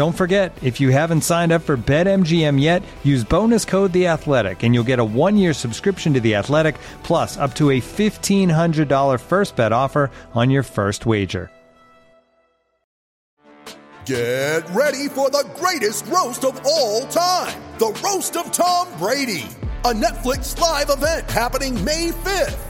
Don't forget, if you haven't signed up for BetMGM yet, use bonus code The Athletic, and you'll get a one-year subscription to The Athletic, plus up to a fifteen hundred dollar first bet offer on your first wager. Get ready for the greatest roast of all time: the roast of Tom Brady, a Netflix live event happening May fifth.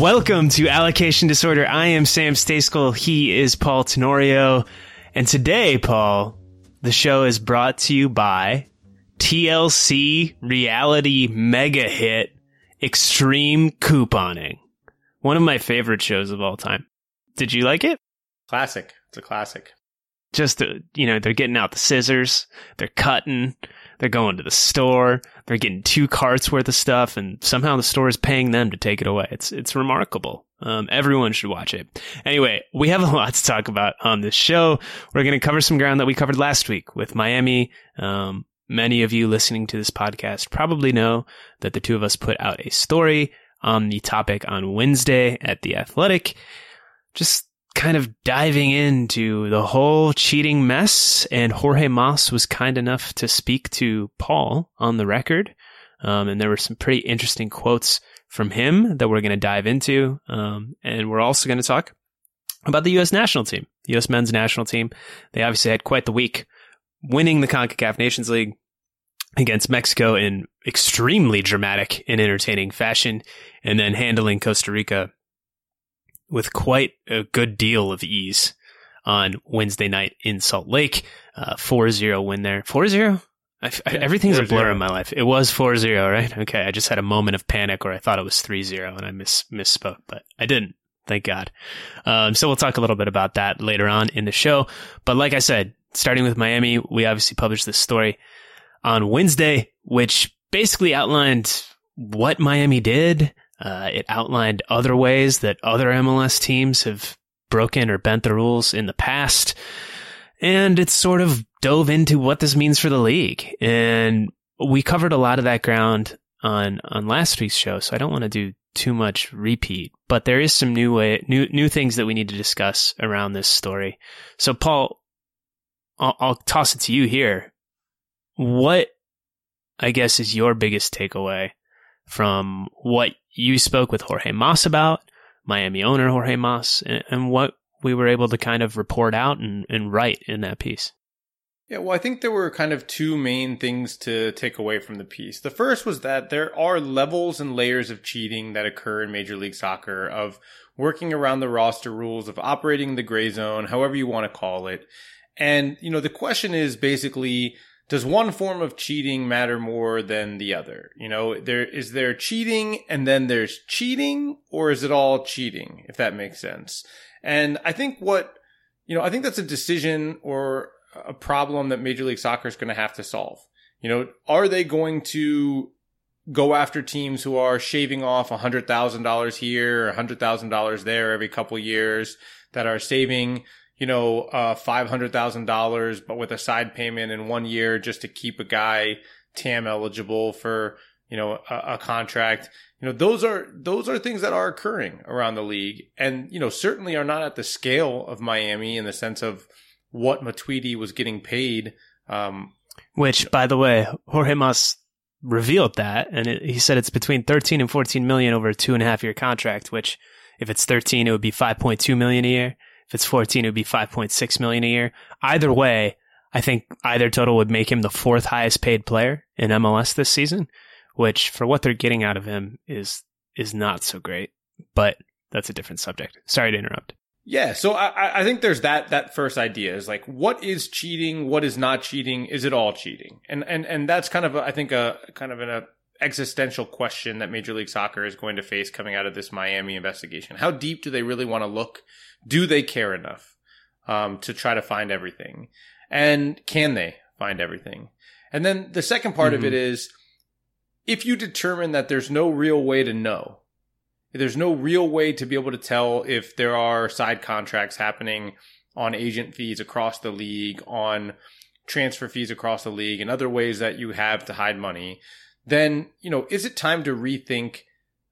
Welcome to Allocation Disorder. I am Sam Stejskal. He is Paul Tenorio. And today, Paul, the show is brought to you by TLC reality mega hit Extreme Couponing. One of my favorite shows of all time. Did you like it? Classic. It's a classic. Just, uh, you know, they're getting out the scissors, they're cutting, they're going to the store, they're getting two carts worth of stuff, and somehow the store is paying them to take it away. It's it's remarkable. Um, everyone should watch it. Anyway, we have a lot to talk about on this show. We're going to cover some ground that we covered last week with Miami. Um, many of you listening to this podcast probably know that the two of us put out a story on the topic on Wednesday at the Athletic. Just kind of diving into the whole cheating mess. And Jorge Mas was kind enough to speak to Paul on the record. Um, and there were some pretty interesting quotes from him that we're going to dive into. Um, and we're also going to talk about the U.S. national team, the U.S. men's national team. They obviously had quite the week winning the CONCACAF Nations League against Mexico in extremely dramatic and entertaining fashion, and then handling Costa Rica with quite a good deal of ease on Wednesday night in Salt Lake. Uh, 4-0 win there. 4-0? I, I, everything's 4-0. a blur in my life. It was 4-0, right? Okay. I just had a moment of panic where I thought it was 3-0 and I miss, misspoke, but I didn't. Thank God. Um, so we'll talk a little bit about that later on in the show. But like I said, starting with Miami, we obviously published this story on Wednesday, which basically outlined what Miami did, uh, it outlined other ways that other MLS teams have broken or bent the rules in the past. And it sort of dove into what this means for the league. And we covered a lot of that ground on, on last week's show. So I don't want to do too much repeat, but there is some new way, new, new things that we need to discuss around this story. So Paul, I'll, I'll toss it to you here. What, I guess, is your biggest takeaway from what you spoke with Jorge Mas about, Miami owner Jorge Mas, and, and what we were able to kind of report out and, and write in that piece. Yeah, well, I think there were kind of two main things to take away from the piece. The first was that there are levels and layers of cheating that occur in Major League Soccer, of working around the roster rules, of operating the gray zone, however you want to call it. And, you know, the question is basically, does one form of cheating matter more than the other? You know, there is there cheating and then there's cheating, or is it all cheating? If that makes sense. And I think what you know, I think that's a decision or a problem that Major League Soccer is going to have to solve. You know, are they going to go after teams who are shaving off $100,000 here, $100,000 there every couple years, that are saving, you know, uh, $500,000, but with a side payment in one year just to keep a guy TAM eligible for, you know, a, a contract. You know, those are, those are things that are occurring around the league and, you know, certainly are not at the scale of Miami in the sense of what Matuidi was getting paid. Um, which, by the way, Jorge Mas revealed that, and it, he said it's between 13 and 14 million over a two and a half year contract. Which, if it's 13, it would be 5.2 million a year. If it's 14, it would be 5.6 million a year. Either way, I think either total would make him the fourth highest paid player in MLS this season, which for what they're getting out of him is is not so great. But that's a different subject. Sorry to interrupt. Yeah, so I, I think there's that that first idea is like what is cheating, what is not cheating, is it all cheating? And and and that's kind of a, I think a kind of an a existential question that Major League Soccer is going to face coming out of this Miami investigation. How deep do they really want to look? Do they care enough um, to try to find everything? And can they find everything? And then the second part mm-hmm. of it mm-hmm. if you determine that there's no real way to know, there's no real way to be able to tell if there are side contracts happening on agent fees across the league, on transfer fees across the league, and other ways that you have to hide money. Then, you know, is it time to rethink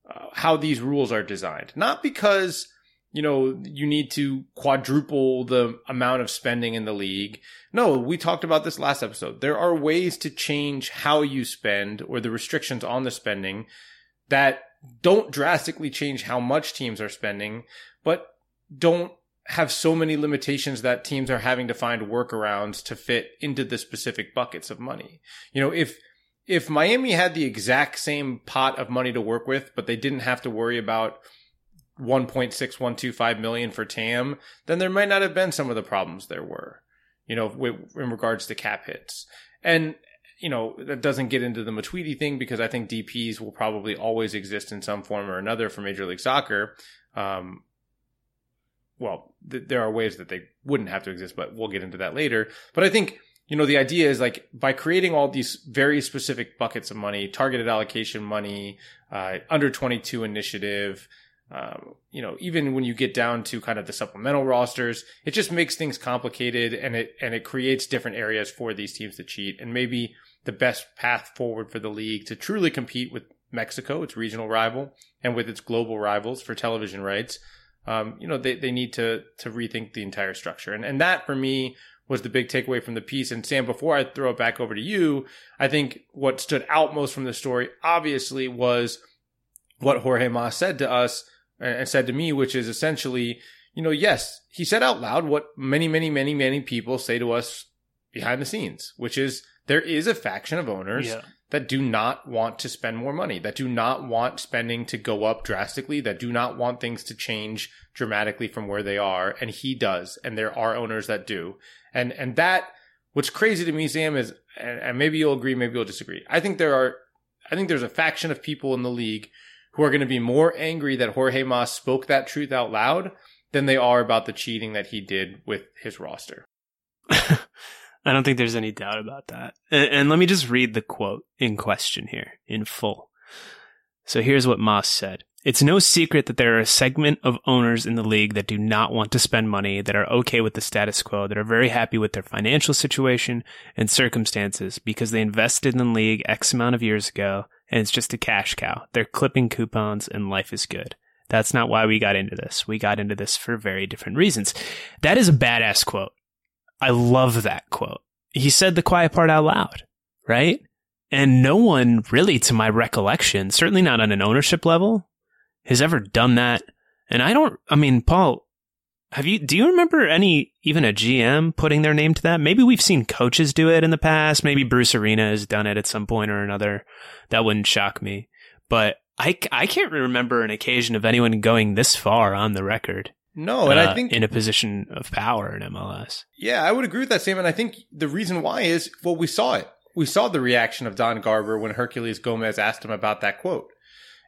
uh, how these rules are designed? Not because, you know, you need to quadruple the amount of spending in the league. No, we talked about this last episode. There are ways to change how you spend or the restrictions on the spending that don't drastically change how much teams are spending, but don't have so many limitations that teams are having to find workarounds to fit into the specific buckets of money. You know, if if Miami had the exact same pot of money to work with, but they didn't have to worry about 1.6125 million for TAM, then there might not have been some of the problems there were, you know, in regards to cap hits. And you know, that doesn't get into the Matuidi thing because I think DPs will probably always exist in some form or another for Major League Soccer. Um, well, th- there are ways that they wouldn't have to exist, but we'll get into that later. But I think, you know, the idea is like by creating all these very specific buckets of money, targeted allocation money, uh, under 22 initiative, um, you know, even when you get down to kind of the supplemental rosters, it just makes things complicated and it, and it creates different areas for these teams to cheat. And maybe the best path forward for the league to truly compete with Mexico, its regional rival, and with its global rivals for television rights. Um, you know, they, they need to to rethink the entire structure. And and that for me was the big takeaway from the piece. And Sam, before I throw it back over to you, I think what stood out most from the story obviously was what Jorge Mas said to us and said to me, which is essentially, you know, yes, he said out loud what many, many, many, many people say to us behind the scenes, which is there is a faction of owners yeah. that do not want to spend more money, that do not want spending to go up drastically, that do not want things to change dramatically from where they are. And he does. And there are owners that do. And, and that, what's crazy to me, Sam, is, and maybe you'll agree, maybe you'll disagree. I think there are, I think there's a faction of people in the league who are going to be more angry that Jorge Mas spoke that truth out loud than they are about the cheating that he did with his roster. I don't think there's any doubt about that. And, and, let me just read the quote in question here in full. So here's what Mas said. It's no secret that there are a segment of owners in the league that do not want to spend money, that are okay with the status quo, that are very happy with their financial situation and circumstances because they invested in the league X amount of years ago and it's just a cash cow. They're clipping coupons and life is good. That's not why we got into this. We got into this for very different reasons. That is a badass quote. I love that quote. He said the quiet part out loud, right? And no one really, to my recollection, certainly not on an ownership level, has ever done that. And I don't, I mean, Paul, have you, do you remember any, even a GM putting their name to that? Maybe we've seen coaches do it in the past. Maybe Bruce Arena has done it at some point or another. That wouldn't shock me. But I, I can't remember an occasion of anyone going this far on the record. No, and uh, I think in a position of power in MLS. Yeah, I would agree with that, Sam. And I think the reason why is well, we saw it. We saw the reaction of Don Garber when Herculez Gomez asked him about that quote,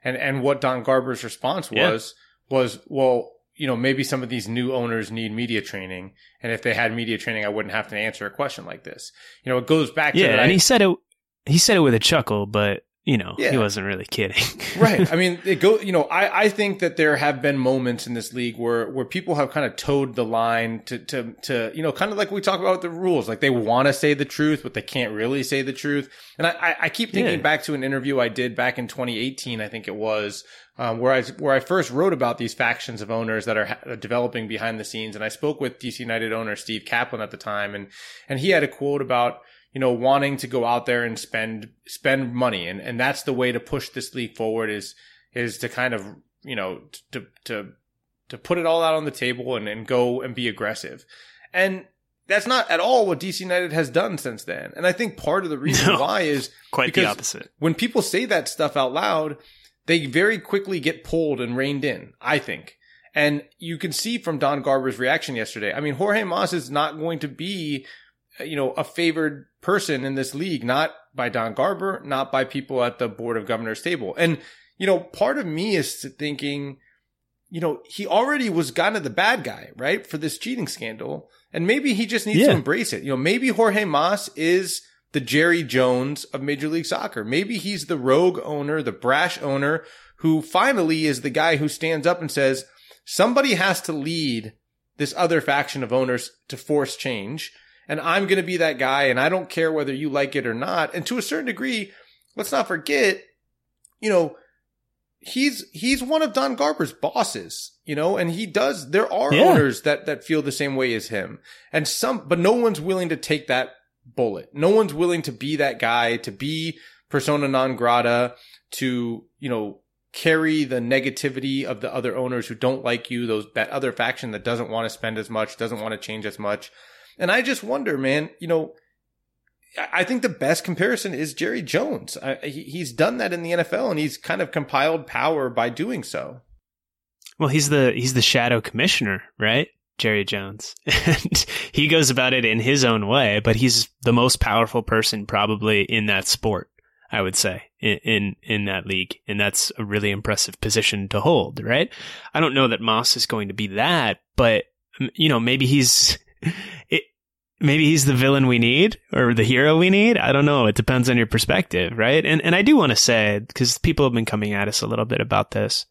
and and what Don Garber's response was yeah. was well, you know, maybe some of these new owners need media training, and if they had media training, I wouldn't have to answer a question like this. You know, it goes back. Yeah, to and he said it. He said it with a chuckle, but you know, Yeah. he wasn't really kidding. right. I mean, it go. You know, I I think that there have been moments in this league where where people have kind of toed the line to to to you know, kind of like we talk about the rules. Like they want to say the truth, but they can't really say the truth. And I I, I keep thinking Yeah. back to an interview I did back in 2018, I think it was, um, where I where I first wrote about these factions of owners that are ha- developing behind the scenes. And I spoke with DC United owner Steve Kaplan at the time, and and he had a quote about you know, wanting to go out there and spend spend money, and and that's the way to push this league forward is is to kind of you know to to to put it all out on the table and and go and be aggressive, and that's not at all what DC United has done since then. And I think part of the reason No. why is Quite the opposite. when people say that stuff out loud, they very quickly get pulled and reined in, I think. And you can see from Don Garber's reaction yesterday. I mean, Jorge Mas is not going to be, you know, a favored person in this league, not by Don Garber, not by people at the board of governors table. And, you know, part of me is thinking, you know, he already was kind of the bad guy, right? For this cheating scandal. And maybe he just needs to embrace it. You know, maybe Jorge Mas is the Jerry Jones of Major League Soccer. Maybe he's the rogue owner, the brash owner who finally is the guy who stands up and says, somebody has to lead this other faction of owners to force change. And I'm going to be that guy. And I don't care whether you like it or not. And to a certain degree, let's not forget, you know, he's, he's one of Don Garber's bosses, you know, and he does, there are Yeah. owners that, that feel the same way as him. And some, but no one's willing to take that bullet. No one's willing to be that guy, to be persona non grata, to, you know, carry the negativity of the other owners who don't like you, those that other faction that doesn't want to spend as much, doesn't want to change as much. And I just wonder, man, you know, I think the best comparison is Jerry Jones. I, he, he's done that in the NFL and he's kind of compiled power by doing so. Well, he's the he's the shadow commissioner, right? Jerry Jones. And he goes about it in his own way, but he's the most powerful person probably in that sport, I would say, in in, in that league. And that's a really impressive position to hold, right? I don't know that Mas is going to be that, but you know, maybe he's it maybe he's the villain we need or the hero we need. I don't know. It depends on your perspective, right? And and I do want to say because people have been coming at us a little bit about this.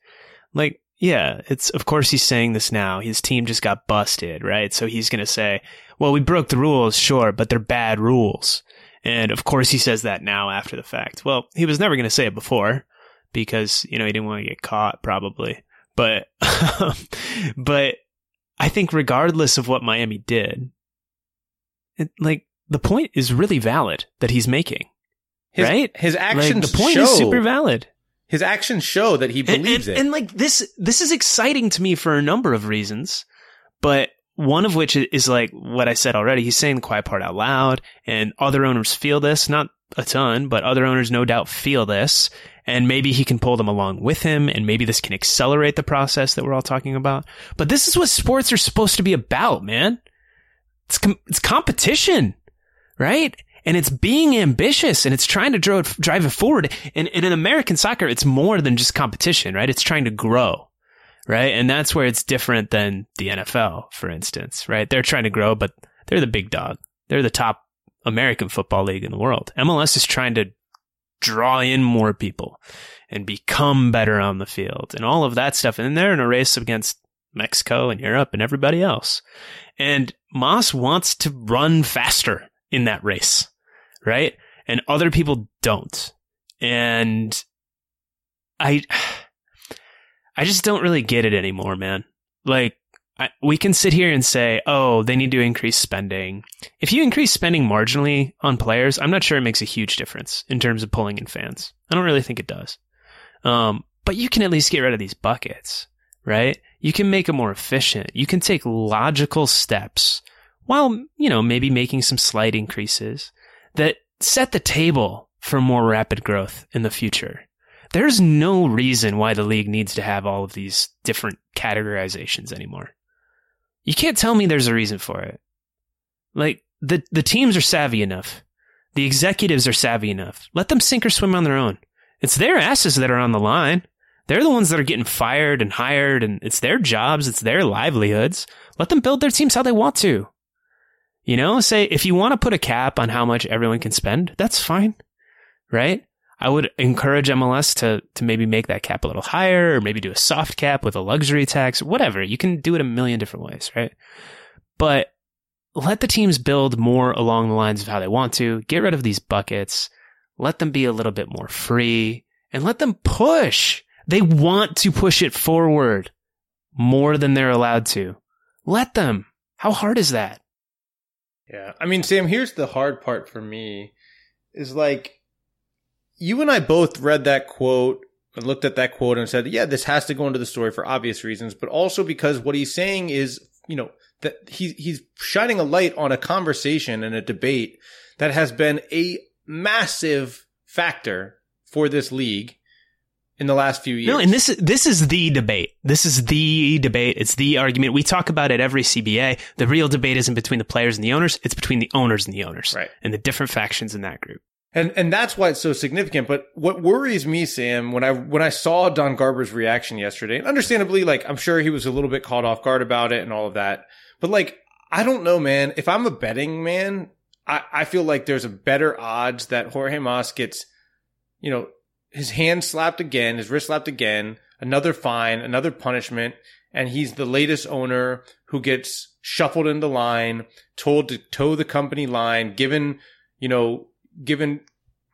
Like, yeah, it's of course he's saying this now. His team just got busted, right? So he's going to say, "Well, we broke the rules, sure, but they're bad rules." And of course he says that now after the fact. Well, he was never going to say it before because, you know, he didn't want to get caught probably. But but I think regardless of what Miami did, it, like the point is really valid that he's making. His, Right? His Like, actions the point show, is super valid. his actions show that he And- believes and, it. and like this, this is exciting to me for a number of reasons, but one of which is like what I said already. He's saying the quiet part out loud, and other owners feel this. Not a ton, but other owners no doubt feel this, and maybe he can pull them along with him, and maybe this can accelerate the process that we're all talking about. But this is what sports are supposed to be about, man. It's com- it's competition, right? And it's being ambitious and it's trying to drive, drive it forward. And, and in American soccer, it's more than just competition, right? It's trying to grow, right? And that's where it's different than the NFL, for instance, right? They're trying to grow, but they're the big dog. They're the top American football league in the world. MLS is trying to draw in more people and become better on the field and all of that stuff. And they're in a race against Mexico and Europe and everybody else. And Mas wants to run faster in that race, right? And other people don't. And I, I just don't really get it anymore, man. Like, I, we can sit here and say, oh, they need to increase spending. If you increase spending marginally on players, I'm not sure it makes a huge difference in terms of pulling in fans. I don't really think it does. Um, but you can at least get rid of these buckets, right? You can make it more efficient. You can take logical steps while, you know, maybe making some slight increases that set the table for more rapid growth in the future. There's no reason why the league needs to have all of these different categorizations anymore. You can't tell me there's a reason for it. Like the the teams are savvy enough. The executives are savvy enough. Let them sink or swim on their own. It's their asses that are on the line. They're the ones that are getting fired and hired and it's their jobs, it's their livelihoods. Let them build their teams how they want to. You know, say if you want to put a cap on how much everyone can spend, that's fine. Right? I would encourage MLS to to maybe make that cap a little higher, or maybe do a soft cap with a luxury tax, whatever. You can do it a million different ways, right? But let the teams build more along the lines of how they want to. Get rid of these buckets. Let them be a little bit more free and let them push. They want to push it forward more than they're allowed to. Let them. How hard is that? Yeah. I mean, Sam, here's the hard part for me is like, you and I both read that quote and looked at that quote and said, yeah, this has to go into the story for obvious reasons, but also because what he's saying is, you know, that he, he's shining a light on a conversation and a debate that has been a massive factor for this league in the last few years. No, and this this is the debate. This is the debate. It's the argument. We talk about at every CBA. The real debate isn't between the players and the owners. It's between the owners and the owners. Right. And the different factions in that group. And and that's why it's so significant. But what worries me, Sam, when I when I saw Don Garber's reaction yesterday, and understandably, like I'm sure he was a little bit caught off guard about it and all of that. But like, I don't know, man. If I'm a betting man, I, I feel like there's a better odds that Jorge Mas gets, you know, his hand slapped again, his wrist slapped again, another fine, another punishment, and he's the latest owner who gets shuffled into line, told to toe the company line, given, you know, given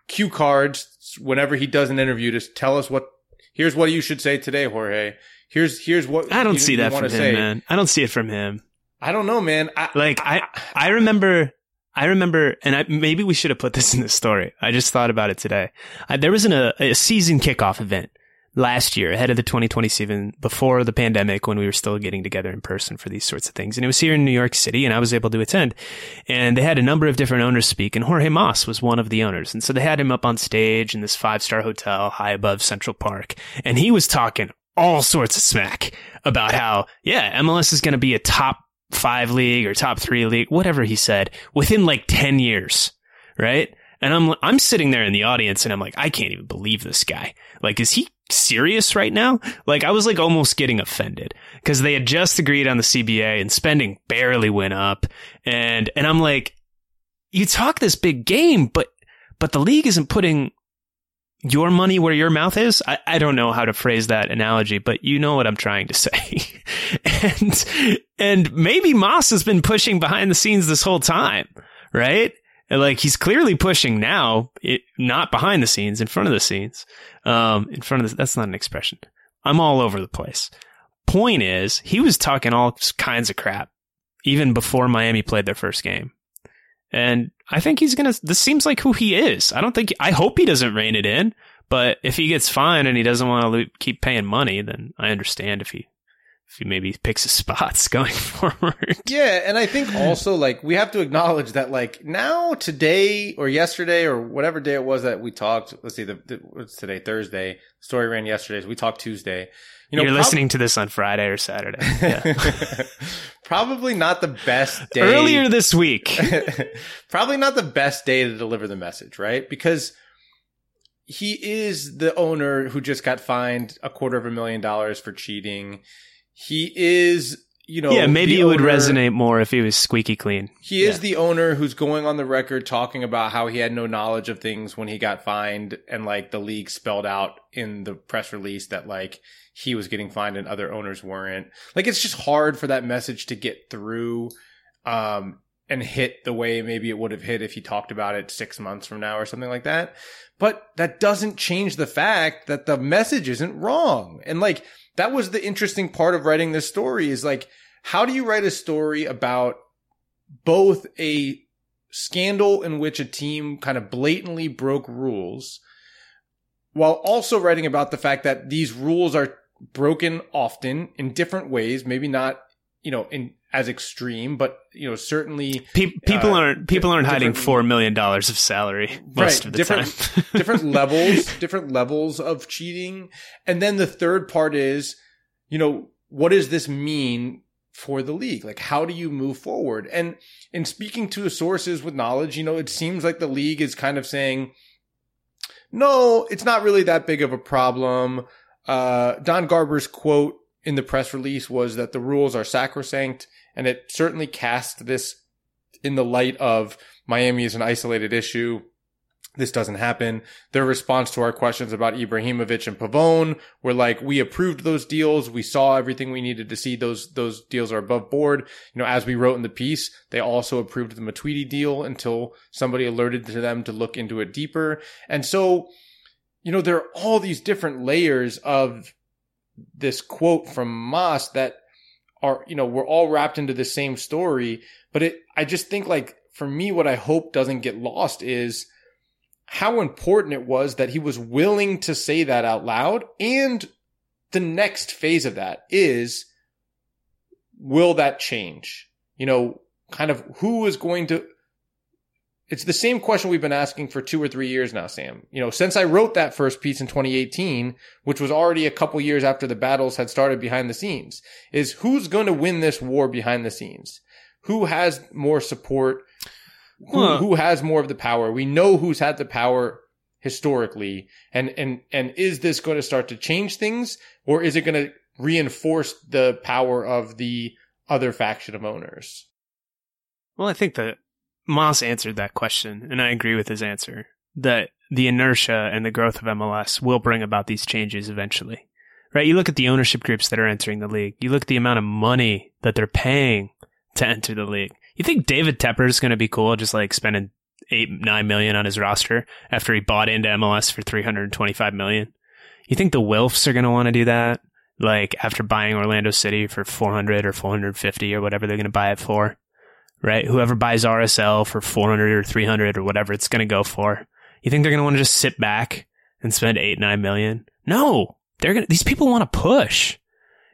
cue cards whenever he does an interview to tell us what here's what you should say today, Jorge. Here's here's what I don't see that from him, say. man. I don't see it from him. I don't know, man. I, Like I, I remember, I remember, and I, maybe we should have put this in the story. I just thought about it today. I, there was an, a, a season kickoff event last year ahead of the 2020 season before the pandemic when we were still getting together in person for these sorts of things. And it was here in New York City and I was able to attend. And they had a number of different owners speak and Jorge Mas was one of the owners. And so they had him up on stage in this five star hotel high above Central Park. And he was talking all sorts of smack about how, yeah, MLS is going to be a top five league or top three league, whatever he said, within like 10 years. Right. And I'm, I'm sitting there in the audience and I'm like, I can't even believe this guy. Like, is he serious right now? Like, I was like almost getting offended because they had just agreed on the CBA and spending barely went up. And, and I'm like, you talk this big game, but, but the league isn't putting your money where your mouth is. I, I don't know how to phrase that analogy, but you know what I'm trying to say. and, and maybe Mas has been pushing behind the scenes this whole time, right? Like he's clearly pushing now, it, not behind the scenes, in front of the scenes. Um, in front of the, that's not an expression. I'm all over the place. Point is, he was talking all kinds of crap even before Miami played their first game. And I think he's going to, this seems like who he is. I don't think, I hope he doesn't rein it in, but if he gets fined and he doesn't want to lo- keep paying money, then I understand if he, if he maybe picks his spots going forward. Yeah, and I think also like we have to acknowledge that like now today or yesterday or whatever day it was that we talked. Let's see, the, the what's today Thursday. Story ran yesterday, so we talked Tuesday. You know, You're prob- listening to this on Friday or Saturday. Yeah. Probably not the best day. Earlier this week. probably not the best day to deliver the message, right? Because he is the owner who just got fined a quarter of a million dollars for cheating. He is, you know, yeah, maybe it would resonate more if he was squeaky clean. He is Yeah. the owner who's going on the record talking about how he had no knowledge of things when he got fined and like the league spelled out in the press release that like he was getting fined and other owners weren't. Like it's just hard for that message to get through um and hit the way maybe it would have hit if he talked about it 6 months from now or something like that. But that doesn't change the fact that the message isn't wrong. And like that was the interesting part of writing this story is like how do you write a story about both a scandal in which a team kind of blatantly broke rules while also writing about the fact that these rules are broken often in different ways, maybe not, you know, in as extreme, but you know, certainly Pe- people Uh, aren't people aren't hiding four million dollars of salary most Right, of the different- time. different levels, different levels of cheating. And then the third part is, you know, what does this mean for the league? Like, how do you move forward? And in speaking to sources with knowledge, you know, it seems like the league is kind of saying, no, it's not really that big of a problem. Uh, Don Garber's quote in the press release was that the rules are sacrosanct, and it certainly cast this in the light of Miami is an isolated issue this doesn't happen. Their response to our questions about Ibrahimovic and Pavone were like, we approved those deals. We saw everything we needed to see. Those, those deals are above board. You know, as we wrote in the piece, they also approved the Matuidi deal until somebody alerted to them to look into it deeper. And so, you know, there are all these different layers of this quote from Mas that are, you know, we're all wrapped into the same story. But it, I just think like for me, what I hope doesn't get lost is, how important it was that he was willing to say that out loud. And the next phase of that is, will that change? You know, kind of who is going to, it's the same question we've been asking for two or three years now, Sam. You know, since I wrote that first piece in 2018, which was already a couple years after the battles had started behind the scenes, is who's going to win this war behind the scenes? Who has more support? who, well, who has more of the power. We know who's had the power historically, and and and is this going to start to change things, or is it going to reinforce the power of the other faction of owners? Well, I think that Mas answered that question, and I agree with his answer that the inertia and the growth of MLS will bring about these changes eventually. Right? You look at the ownership groups that are entering the league. You look at the amount of money that they're paying to enter the league. You think David Tepper is going to be cool, just like spending eight, nine million on his roster after he bought into MLS for 325 million? You think the Wilfs are going to want to do that? Like after buying Orlando City for 400 or 450 or whatever they're going to buy it for, right? Whoever buys RSL for 400 or 300 or whatever it's going to go for. You think they're going to want to just sit back and spend eight, nine million? No, they're going to, these people want to push,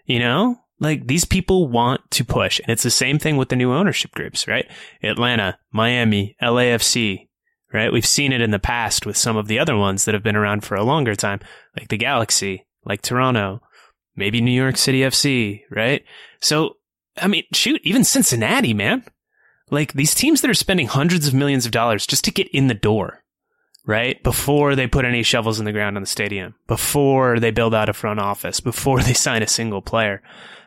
you know? Like these people want to push. And it's the same thing with the new ownership groups, right? Atlanta, Miami, LAFC, right? We've seen it in the past with some of the other ones that have been around for a longer time, like the Galaxy, like Toronto, maybe New York City FC, right? So, I mean, shoot, even Cincinnati, man. Like these teams that are spending hundreds of millions of dollars just to get in the door, right? Before they put any shovels in the ground on the stadium, before they build out a front office, before they sign a single player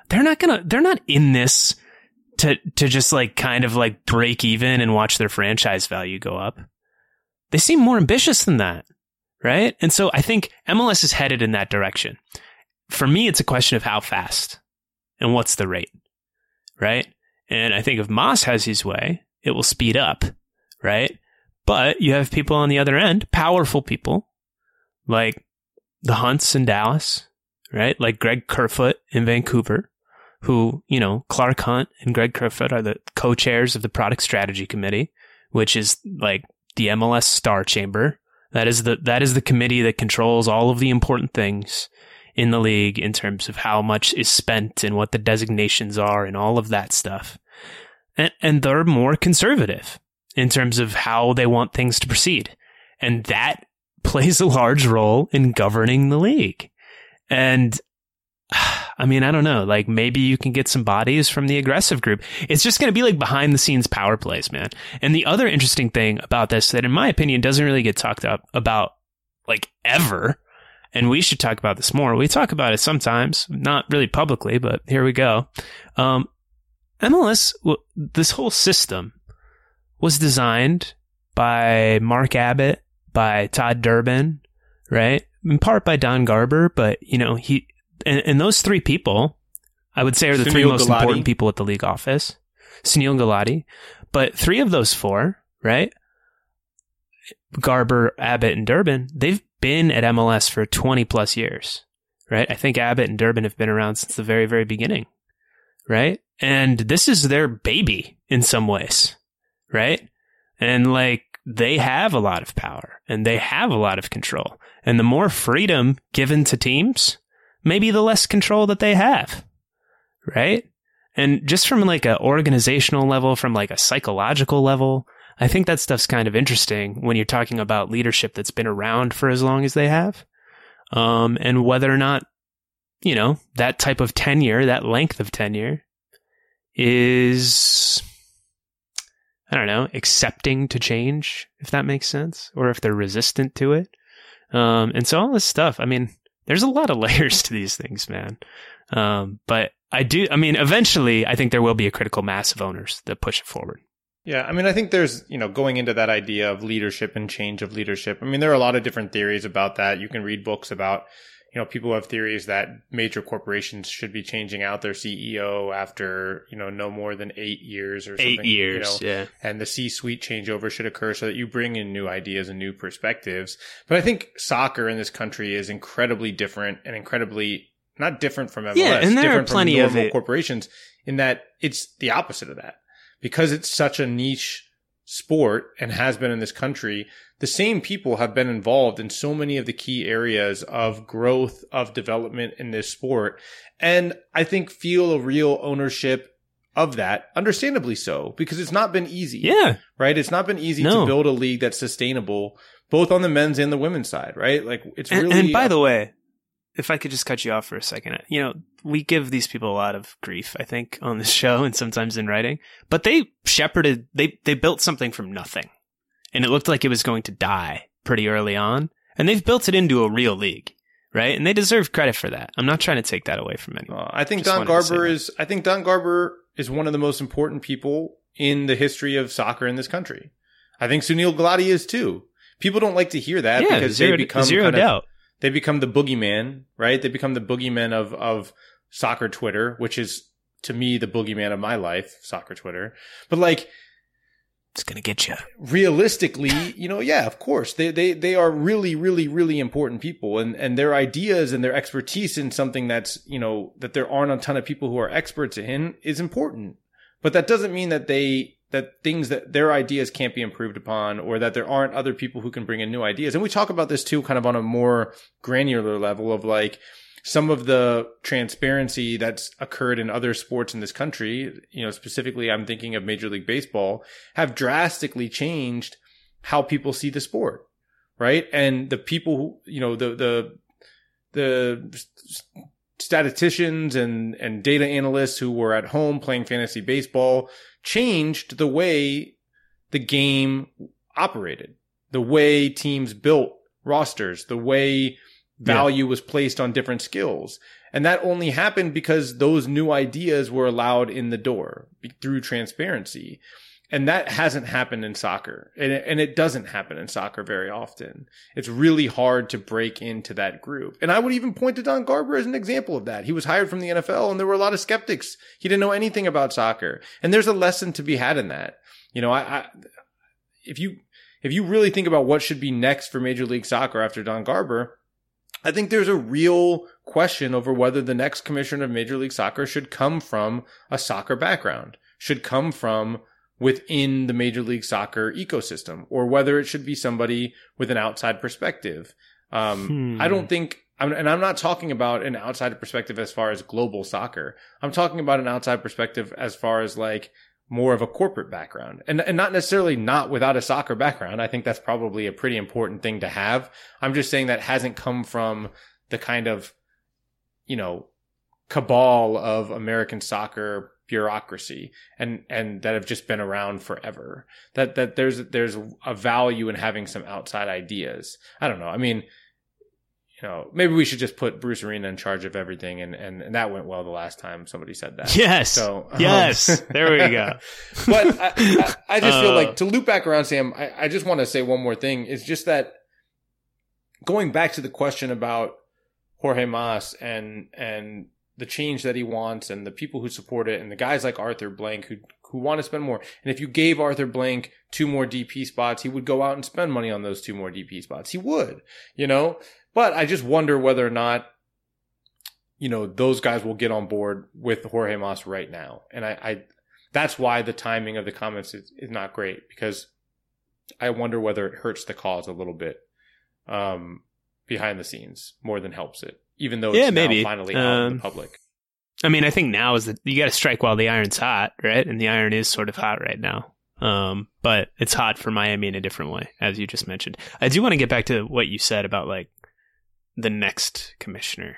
they're not gonna, they're not in this to, to just like kind of like break even and watch their franchise value go up. They seem more ambitious than that, right? And so I think MLS is headed in that direction. For me, it's a question of how fast and what's the rate, right? And I think if Mas has his way, it will speed up, right? But you have people on the other end, powerful people like the Hunts in Dallas, right? Like Greg Kerfoot in Vancouver, who, you know, Clark Hunt and Greg Kerfoot are the co-chairs of the product strategy committee, which is like the MLS star chamber. That is the, that is the committee that controls all of the important things in the league in terms of how much is spent and what the designations are and all of that stuff. And, and they're more conservative in terms of how they want things to proceed. And that plays a large role in governing the league. And I mean, I don't know. Like maybe you can get some bodies from the aggressive group. It's just going to be like behind the scenes power plays, man. And the other interesting thing about this that in my opinion doesn't really get talked up about like ever. And we should talk about this more. We talk about it sometimes, not really publicly, but here we go. Um, MLS, this whole system was designed by Mark Abbott, by Todd Durbin, right? In part by Don Garber, but you know, he, and, and those three people, I would say, are the Sunil three most Gulati. important people at the league office. Sunil Gulati. But three of those four, right? Garber, Abbott, and Durbin, they've been at MLS for 20 plus years, right? I think Abbott and Durbin have been around since the very, very beginning, right? And this is their baby in some ways, right? And like, they have a lot of power and they have a lot of control. And the more freedom given to teams, maybe the less control that they have. Right? And just from like an organizational level, from like a psychological level, I think that stuff's kind of interesting when you're talking about leadership that's been around for as long as they have. Um, and whether or not, you know, that type of tenure, that length of tenure is, I don't know, accepting to change, if that makes sense, or if they're resistant to it. Um, and so all this stuff, I mean, there's a lot of layers to these things, man. Um, but I do, I mean, eventually, I think there will be a critical mass of owners that push it forward. Yeah, I mean, I think there's, you know, going into that idea of leadership and change of leadership. I mean, there are a lot of different theories about that. You can read books about, you know, people have theories that major corporations should be changing out their CEO after, you know, no more than eight years or something. Eight years, you know, yeah. And the C suite changeover should occur so that you bring in new ideas and new perspectives. But I think soccer in this country is incredibly different and incredibly not different from MLS. Yeah, and there are different from plenty of it- corporations in that it's the opposite of that because it's such a niche sport and has been in this country, the same people have been involved in so many of the key areas of growth, of development in this sport. And I think feel a real ownership of that, understandably so, because it's not been easy. Yeah. Right? It's not been easy No. to build a league that's sustainable, both on the men's and the women's side, right? Like it's And, really and by the way, if I could just cut you off for a second, you know, we give these people a lot of grief, I think, on the show and sometimes in writing, but they shepherded, they, they built something from nothing and it looked like it was going to die pretty early on and they've built it into a real league, right? And they deserve credit for that. I'm not trying to take that away from anyone. Uh, I think Just Don wanted to say Garber is. I think Don Garber is one of the most important people in the history of soccer in this country. I think Sunil Gulati is too. People don't like to hear that yeah, because zero, they become zero kind of- doubt. They become the boogeyman, right? They become the boogeyman of of soccer Twitter, which is to me the boogeyman of my life, soccer Twitter. But like It's going to get you. realistically, you know, yeah, of course, they they they are really, really, really important people, and and their ideas and their expertise in something that's you know that there aren't a ton of people who are experts in is important. But that doesn't mean that they that things that their ideas can't be improved upon, or that there aren't other people who can bring in new ideas. And we talk about this too, kind of on a more granular level of like some of the transparency that's occurred in other sports in this country, you know, specifically I'm thinking of Major League Baseball, have drastically changed how people see the sport, right? And the people who, you know, the the the statisticians and and data analysts who were at home playing fantasy baseball changed the way the game operated, the way teams built rosters, the way value was placed on different skills. And that only happened because those new ideas were allowed in the door through transparency. And that hasn't happened in soccer. And it, and it doesn't happen in soccer very often. It's really hard to break into that group. And I would even point to Don Garber as an example of that. He was hired from the NFL and there were a lot of skeptics. He didn't know anything about soccer. And there's a lesson to be had in that. You know, I, I if you, if you really think about what should be next for Major League Soccer after Don Garber, I think there's a real question over whether the next commissioner of Major League Soccer should come from a soccer background, should come from within the Major League Soccer ecosystem, or whether it should be somebody with an outside perspective. Um, Hmm. I don't think, and I'm not talking about an outside perspective as far as global soccer. I'm talking about an outside perspective as far as like more of a corporate background and, and not necessarily not without a soccer background. I think that's probably a pretty important thing to have. I'm just saying that hasn't come from the kind of, you know, cabal of American soccer bureaucracy and, and that have just been around forever. That, that there's, there's a value in having some outside ideas. I don't know. I mean, you know, maybe we should just put Bruce Arena in charge of everything and, and, and that went well the last time somebody said that. Yes. So, um, yes. there we go. but I, I, I just feel Uh, like to loop back around, Sam. I, I just want to say one more thing. It's just that going back to the question about Jorge Mas and and the change that he wants, and the people who support it, and the guys like Arthur Blank who who want to spend more. And if you gave Arthur Blank two more DP spots, he would go out and spend money on those two more DP spots. He would, you know. But I just wonder whether or not you know those guys will get on board with Jorge Mas right now, and I, I that's why the timing of the comments is, is not great because I wonder whether it hurts the cause a little bit um, behind the scenes more than helps it, even though it's Yeah, now maybe. finally out in Um, the public. I mean, I think now is that you got to strike while the iron's hot, right? And the iron is sort of hot right now. Um, but it's hot for Miami in a different way, as you just mentioned. I do want to get back to what you said about like the next commissioner,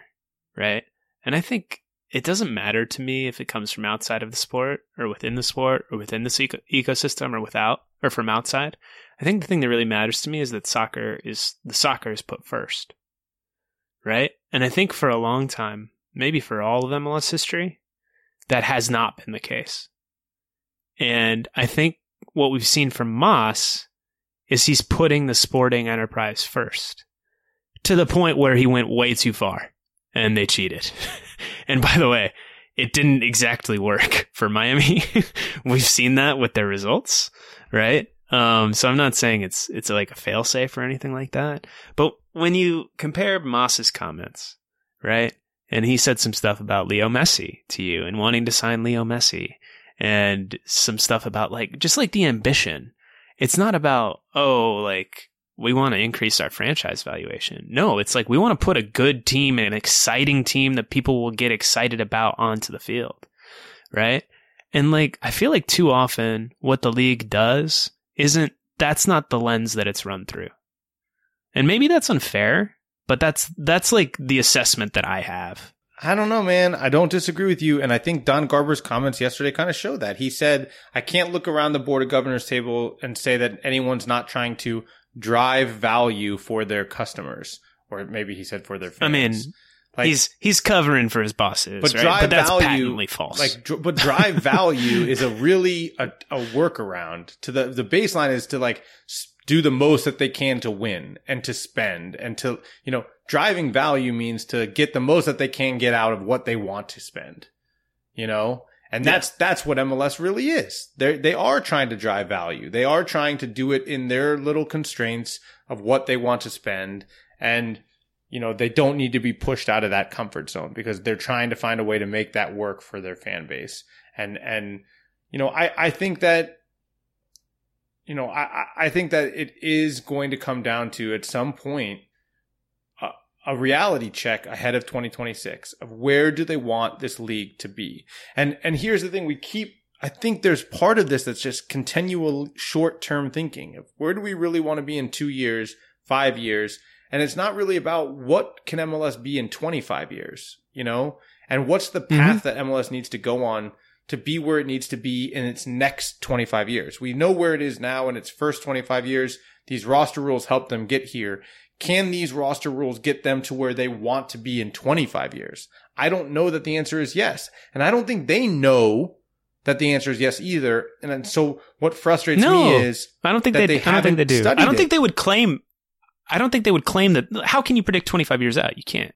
right? And I think it doesn't matter to me if it comes from outside of the sport or within the sport or within this eco- ecosystem or without or from outside. I think the thing that really matters to me is that soccer is the soccer is put first, right? And I think for a long time, maybe for all of MLS history, that has not been the case. And I think what we've seen from Mas is he's putting the sporting enterprise first to the point where he went way too far and they cheated. and by the way, it didn't exactly work for Miami. We've seen that with their results, right? Um, so I'm not saying it's it's like a failsafe or anything like that. But when you compare Mas's comments, right? And he said some stuff about Leo Messi to you and wanting to sign Leo Messi and some stuff about like just like the ambition. It's not about, oh, like we want to increase our franchise valuation. No, it's like we want to put a good team, an exciting team that people will get excited about onto the field. Right. And like, I feel like too often what the league does isn't, that's not the lens that it's run through. And maybe that's unfair, but that's, that's like the assessment that I have. I don't know, man. I don't disagree with you. And I think Don Garber's comments yesterday kind of show that. He said, I can't look around the board of governors table and say that anyone's not trying to drive value for their customers, or maybe he said for their fans. I mean, like, he's he's covering for his bosses, but right? drive but that's value, patently false. Like, but drive value is a really a, a workaround to the the baseline is to like do the most that they can to win and to spend and to you know driving value means to get the most that they can get out of what they want to spend. You know, and yeah. that's that's what MLS really is. They they are trying to drive value. They are trying to do it in their little constraints of what they want to spend and you know, they don't need to be pushed out of that comfort zone because they're trying to find a way to make that work for their fan base. And and you know, I I think that you know, I I think that it is going to come down to at some point uh, a reality check ahead of 2026 of where do they want this league to be. And and here's the thing we keep I think there's part of this that's just continual short-term thinking of where do we really want to be in 2 years, 5 years, and it's not really about what can MLS be in 25 years, you know? And what's the path mm-hmm. that MLS needs to go on to be where it needs to be in its next 25 years. We know where it is now in its first 25 years. These roster rules help them get here. Can these roster rules get them to where they want to be in 25 years? I don't know that the answer is yes. And I don't think they know that the answer is yes either. And so what frustrates no, me is I don't think they, they I don't think they do. I don't it. think they would claim I don't think they would claim that how can you predict 25 years out? You can't.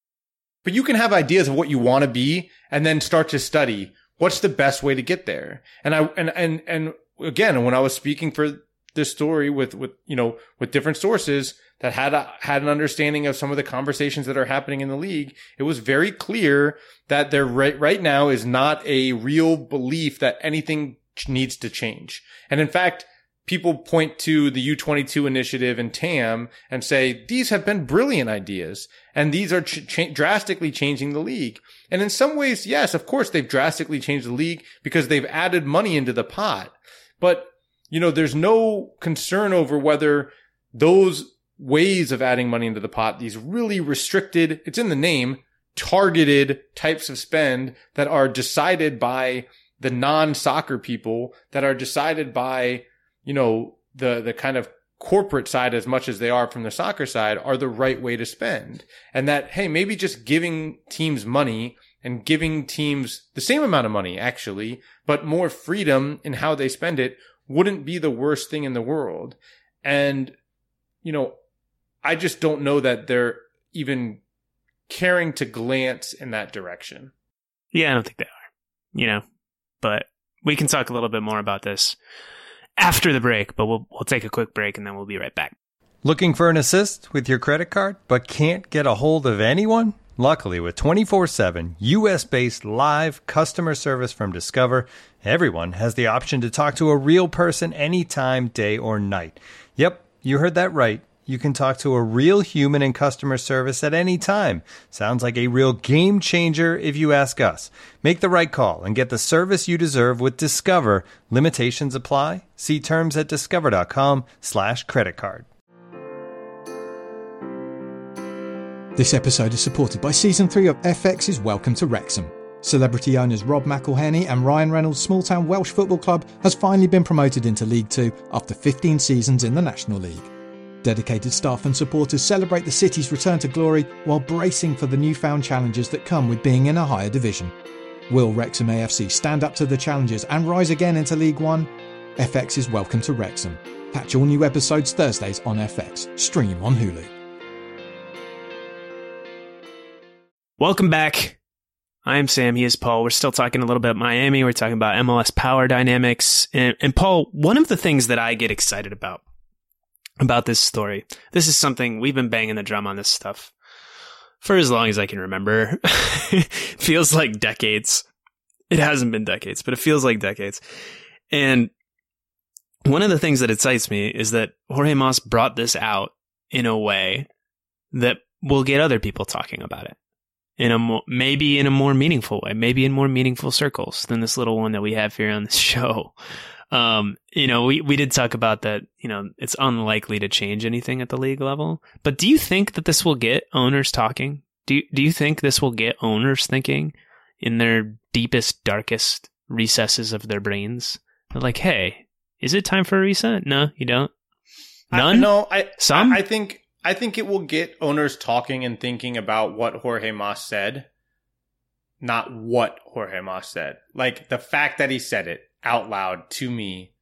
But you can have ideas of what you want to be and then start to study what's the best way to get there. And I and and and again, when I was speaking for this story with with you know with different sources, that had a, had an understanding of some of the conversations that are happening in the league, it was very clear that there right, right now is not a real belief that anything needs to change. And in fact, people point to the U22 initiative and TAM and say, these have been brilliant ideas and these are ch- drastically changing the league. And in some ways, yes, of course, they've drastically changed the league because they've added money into the pot. But, you know, there's no concern over whether those ways of adding money into the pot, these really restricted, it's in the name, targeted types of spend that are decided by the non-soccer people that are decided by, you know, the, the kind of corporate side as much as they are from the soccer side are the right way to spend. And that, hey, maybe just giving teams money and giving teams the same amount of money, actually, but more freedom in how they spend it wouldn't be the worst thing in the world. And, you know, I just don't know that they're even caring to glance in that direction. Yeah, I don't think they are. You know, but we can talk a little bit more about this after the break, but we'll we'll take a quick break and then we'll be right back. Looking for an assist with your credit card but can't get a hold of anyone? Luckily, with 24/7 US-based live customer service from Discover, everyone has the option to talk to a real person anytime, day or night. Yep, you heard that right you can talk to a real human in customer service at any time. Sounds like a real game changer if you ask us. Make the right call and get the service you deserve with Discover. Limitations apply. See terms at discover.com slash credit card. This episode is supported by Season 3 of FX's Welcome to Wrexham. Celebrity owners Rob McElhenney and Ryan Reynolds' small town Welsh football club has finally been promoted into League Two after 15 seasons in the National League. Dedicated staff and supporters celebrate the city's return to glory while bracing for the newfound challenges that come with being in a higher division. Will Wrexham AFC stand up to the challenges and rise again into League One? FX is Welcome to Wrexham. Catch all new episodes Thursdays on FX. Stream on Hulu. Welcome back. I am Sam. He is Paul. We're still talking a little bit about Miami. We're talking about MLS power dynamics. And, and Paul, one of the things that I get excited about about this story, this is something we've been banging the drum on this stuff for as long as I can remember. feels like decades. It hasn't been decades, but it feels like decades. And one of the things that excites me is that Jorge Mas brought this out in a way that will get other people talking about it in a maybe in a more meaningful way, maybe in more meaningful circles than this little one that we have here on the show. Um, you know, we, we did talk about that, you know, it's unlikely to change anything at the league level. But do you think that this will get owners talking? Do you, do you think this will get owners thinking in their deepest, darkest recesses of their brains? They're like, hey, is it time for a reset? No, you don't. None? I, no, I Some? I, I think I think it will get owners talking and thinking about what Jorge Mas said, not what Jorge Mas said. Like the fact that he said it out loud to me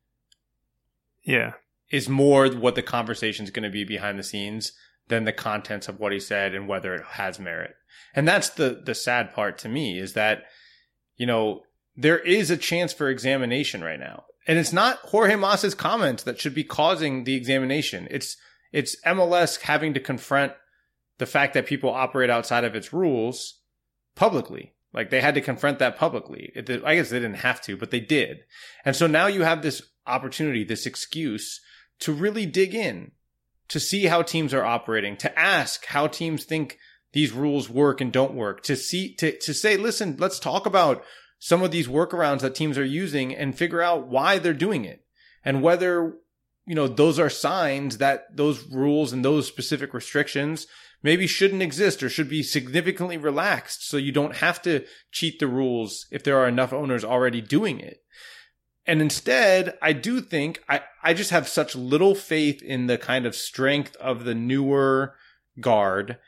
yeah. is more what the conversation is going to be behind the scenes than the contents of what he said and whether it has merit. And that's the the sad part to me is that you know there is a chance for examination right now. And it's not Jorge Mas's comments that should be causing the examination. It's it's MLS having to confront the fact that people operate outside of its rules publicly. Like they had to confront that publicly. It, I guess they didn't have to, but they did. And so now you have this opportunity, this excuse to really dig in, to see how teams are operating, to ask how teams think these rules work and don't work, to see, to, to say, listen, let's talk about some of these workarounds that teams are using and figure out why they're doing it and whether you know, those are signs that those rules and those specific restrictions maybe shouldn't exist or should be significantly relaxed so you don't have to cheat the rules if there are enough owners already doing it. And instead, I do think I, I just have such little faith in the kind of strength of the newer guard.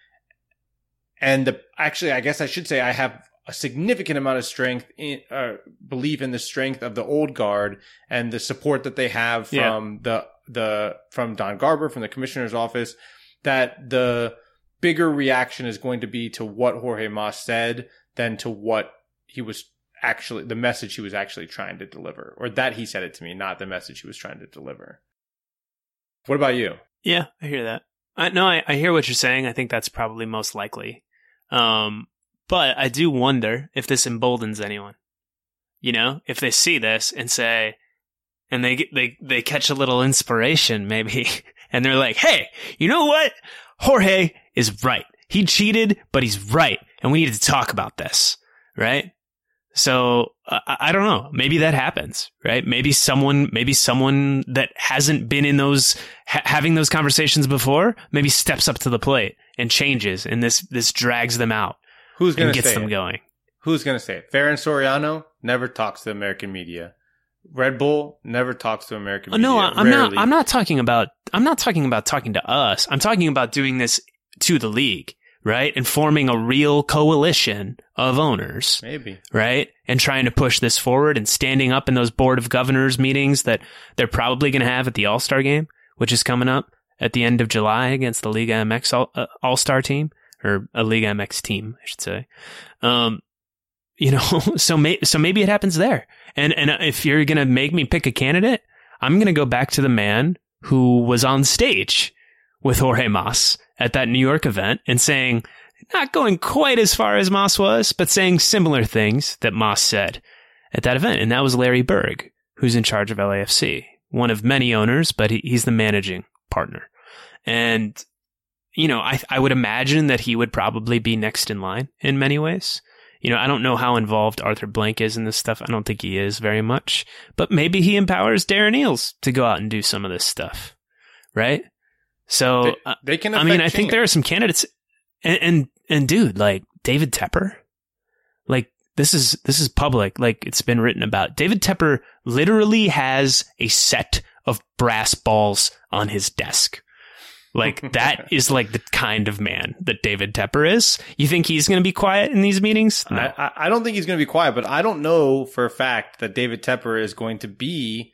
And the, actually, I guess I should say I have a significant amount of strength in uh, belief in the strength of the old guard and the support that they have from yeah. the the from Don Garber from the commissioner's office that the bigger reaction is going to be to what Jorge Mas said than to what he was actually the message he was actually trying to deliver or that he said it to me not the message he was trying to deliver what about you yeah i hear that I, no I, I hear what you're saying i think that's probably most likely um, but I do wonder if this emboldens anyone. You know, if they see this and say, and they they they catch a little inspiration maybe, and they're like, "Hey, you know what? Jorge is right. He cheated, but he's right, and we need to talk about this." Right? So I, I don't know. Maybe that happens, right? Maybe someone, maybe someone that hasn't been in those ha- having those conversations before, maybe steps up to the plate and changes, and this this drags them out. Who's going to gets say them it? going? Who's going to say it? Ferran Soriano never talks to the American media. Red Bull never talks to American Oh, media. no, I'm Rarely. not. I'm not talking about. I'm not talking about talking to us. I'm talking about doing this to the league, right? And forming a real coalition of owners, Maybe. right? And trying to push this forward and standing up in those board of governors meetings that they're probably going to have at the All Star game, which is coming up at the end of July against the Liga MX All, uh, All Star team or a Liga MX team, I should say. Um, you know, so may, so maybe it happens there. And and uh, if you're gonna make me pick a candidate, I'm gonna go back to the man who was on stage with Jorge Mas at that New York event and saying, not going quite as far as Mas was, but saying similar things that Mas said at that event. And that was Larry Berg, who's in charge of LAFC, one of many owners, but he, he's the managing partner. And, you know, I, I would imagine that he would probably be next in line in many ways. You know, I don't know how involved Arthur Blank is in this stuff. I don't think he is very much, but maybe he empowers Darren Eales to go out and do some of this stuff. Right. So, They, uh, they can. I mean, I think there are some candidates, and, and and dude, like David Tepper, like this is this is public, like it's been written about. David Tepper literally has a set of brass balls on his desk. Like that is like the kind of man that David Tepper is. You think he's going to be quiet in these meetings? No. I, I- don't think he's going to be quiet, but I don't know for a fact that David Tepper is going to be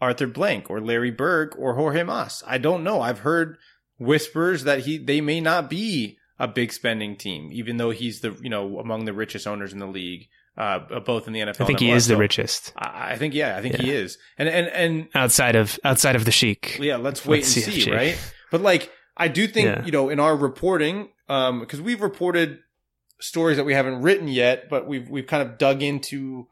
Arthur Blank or Larry Berg or Jorge Mas. I don't know. I've heard whispers that he they may not be a big spending team, even though he's the you know among the richest owners in the league, uh, both in the NFL. I think he is the richest. I, I, think yeah, I think yeah. he is, and and and outside of outside of the Sheik. Yeah, let's wait let's and see, see right? But like, I do think yeah. you know in our reporting, um, because we've reported stories that we haven't written yet, but we've we've kind of dug into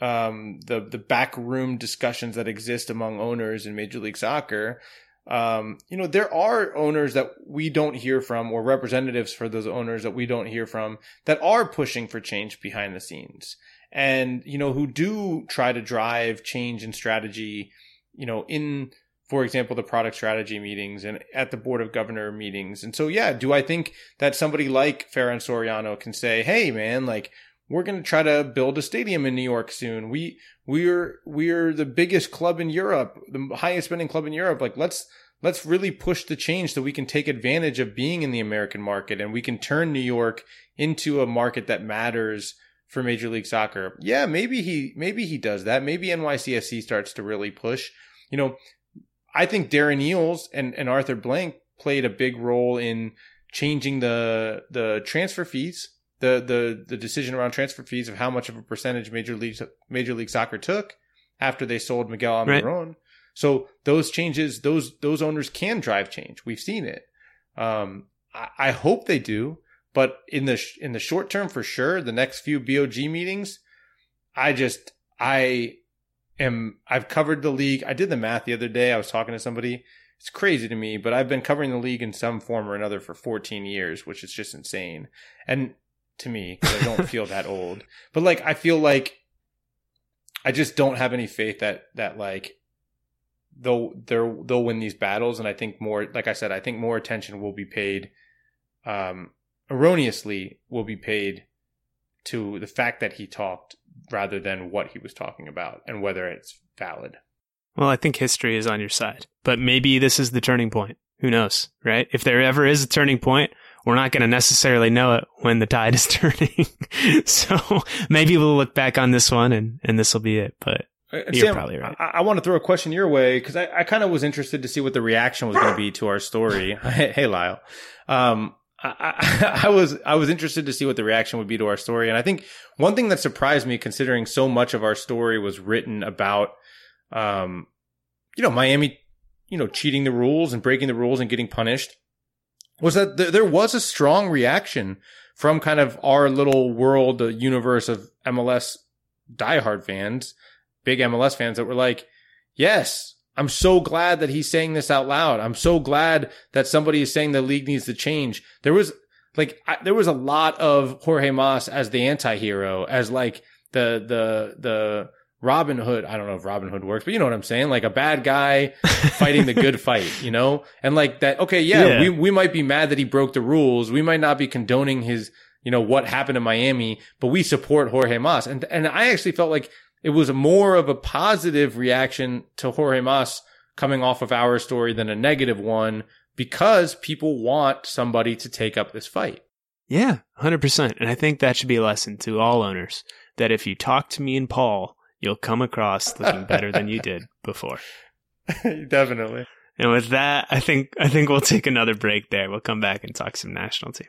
um, the the backroom discussions that exist among owners in Major League Soccer. Um, you know, there are owners that we don't hear from, or representatives for those owners that we don't hear from, that are pushing for change behind the scenes, and you know, who do try to drive change and strategy. You know, in for example, the product strategy meetings and at the board of governor meetings. And so, yeah, do I think that somebody like Ferran Soriano can say, Hey, man, like, we're going to try to build a stadium in New York soon. We, we're, we're the biggest club in Europe, the highest spending club in Europe. Like, let's, let's really push the change so we can take advantage of being in the American market and we can turn New York into a market that matters for Major League Soccer. Yeah, maybe he, maybe he does that. Maybe NYCFC starts to really push. You know, I think Darren Eales and, and Arthur Blank played a big role in changing the the transfer fees, the the the decision around transfer fees of how much of a percentage Major League Major League Soccer took after they sold Miguel Almiron. Right. So those changes, those those owners can drive change. We've seen it. Um, I, I hope they do, but in the in the short term, for sure, the next few BOG meetings, I just I am I've covered the league. I did the math the other day. I was talking to somebody. It's crazy to me, but I've been covering the league in some form or another for 14 years, which is just insane. And to me, I don't feel that old, but like I feel like I just don't have any faith that that like they'll they'll they'll win these battles. And I think more, like I said, I think more attention will be paid, um, erroneously will be paid to the fact that he talked rather than what he was talking about and whether it's valid. Well, I think history is on your side, but maybe this is the turning point. Who knows, right? If there ever is a turning point, we're not going to necessarily know it when the tide is turning. so maybe we'll look back on this one and, and this will be it. But uh, you're Sam, probably right. I, I, want to throw a question your way because I, I kind of was interested to see what the reaction was going to be to our story. hey, Lyle. Um, I, I, was I was interested to see what the reaction would be to our story, and I think one thing that surprised me, considering so much of our story was written about, um, you know, Miami, you know, cheating the rules and breaking the rules and getting punished, was that th- there was a strong reaction from kind of our little world, the universe of MLS diehard fans, big MLS fans that were like, yes, I'm so glad that he's saying this out loud. I'm so glad that somebody is saying the league needs to change. There was like, I, there was a lot of Jorge Mas as the anti-hero, as like the, the, the Robin Hood. I don't know if Robin Hood works, but you know what I'm saying? Like a bad guy fighting the good fight, you know? And like that, okay, yeah, yeah, we, we might be mad that he broke the rules. We might not be condoning his, you know, what happened in Miami, but we support Jorge Mas. And, and I actually felt like it was more of a positive reaction to Jorge Mas coming off of our story than a negative one because people want somebody to take up this fight. Yeah, 100%. And I think that should be a lesson to all owners that if you talk to me and Paul, you'll come across looking better than you did before. Definitely. And with that, I think I think we'll take another break there. We'll come back and talk some national team.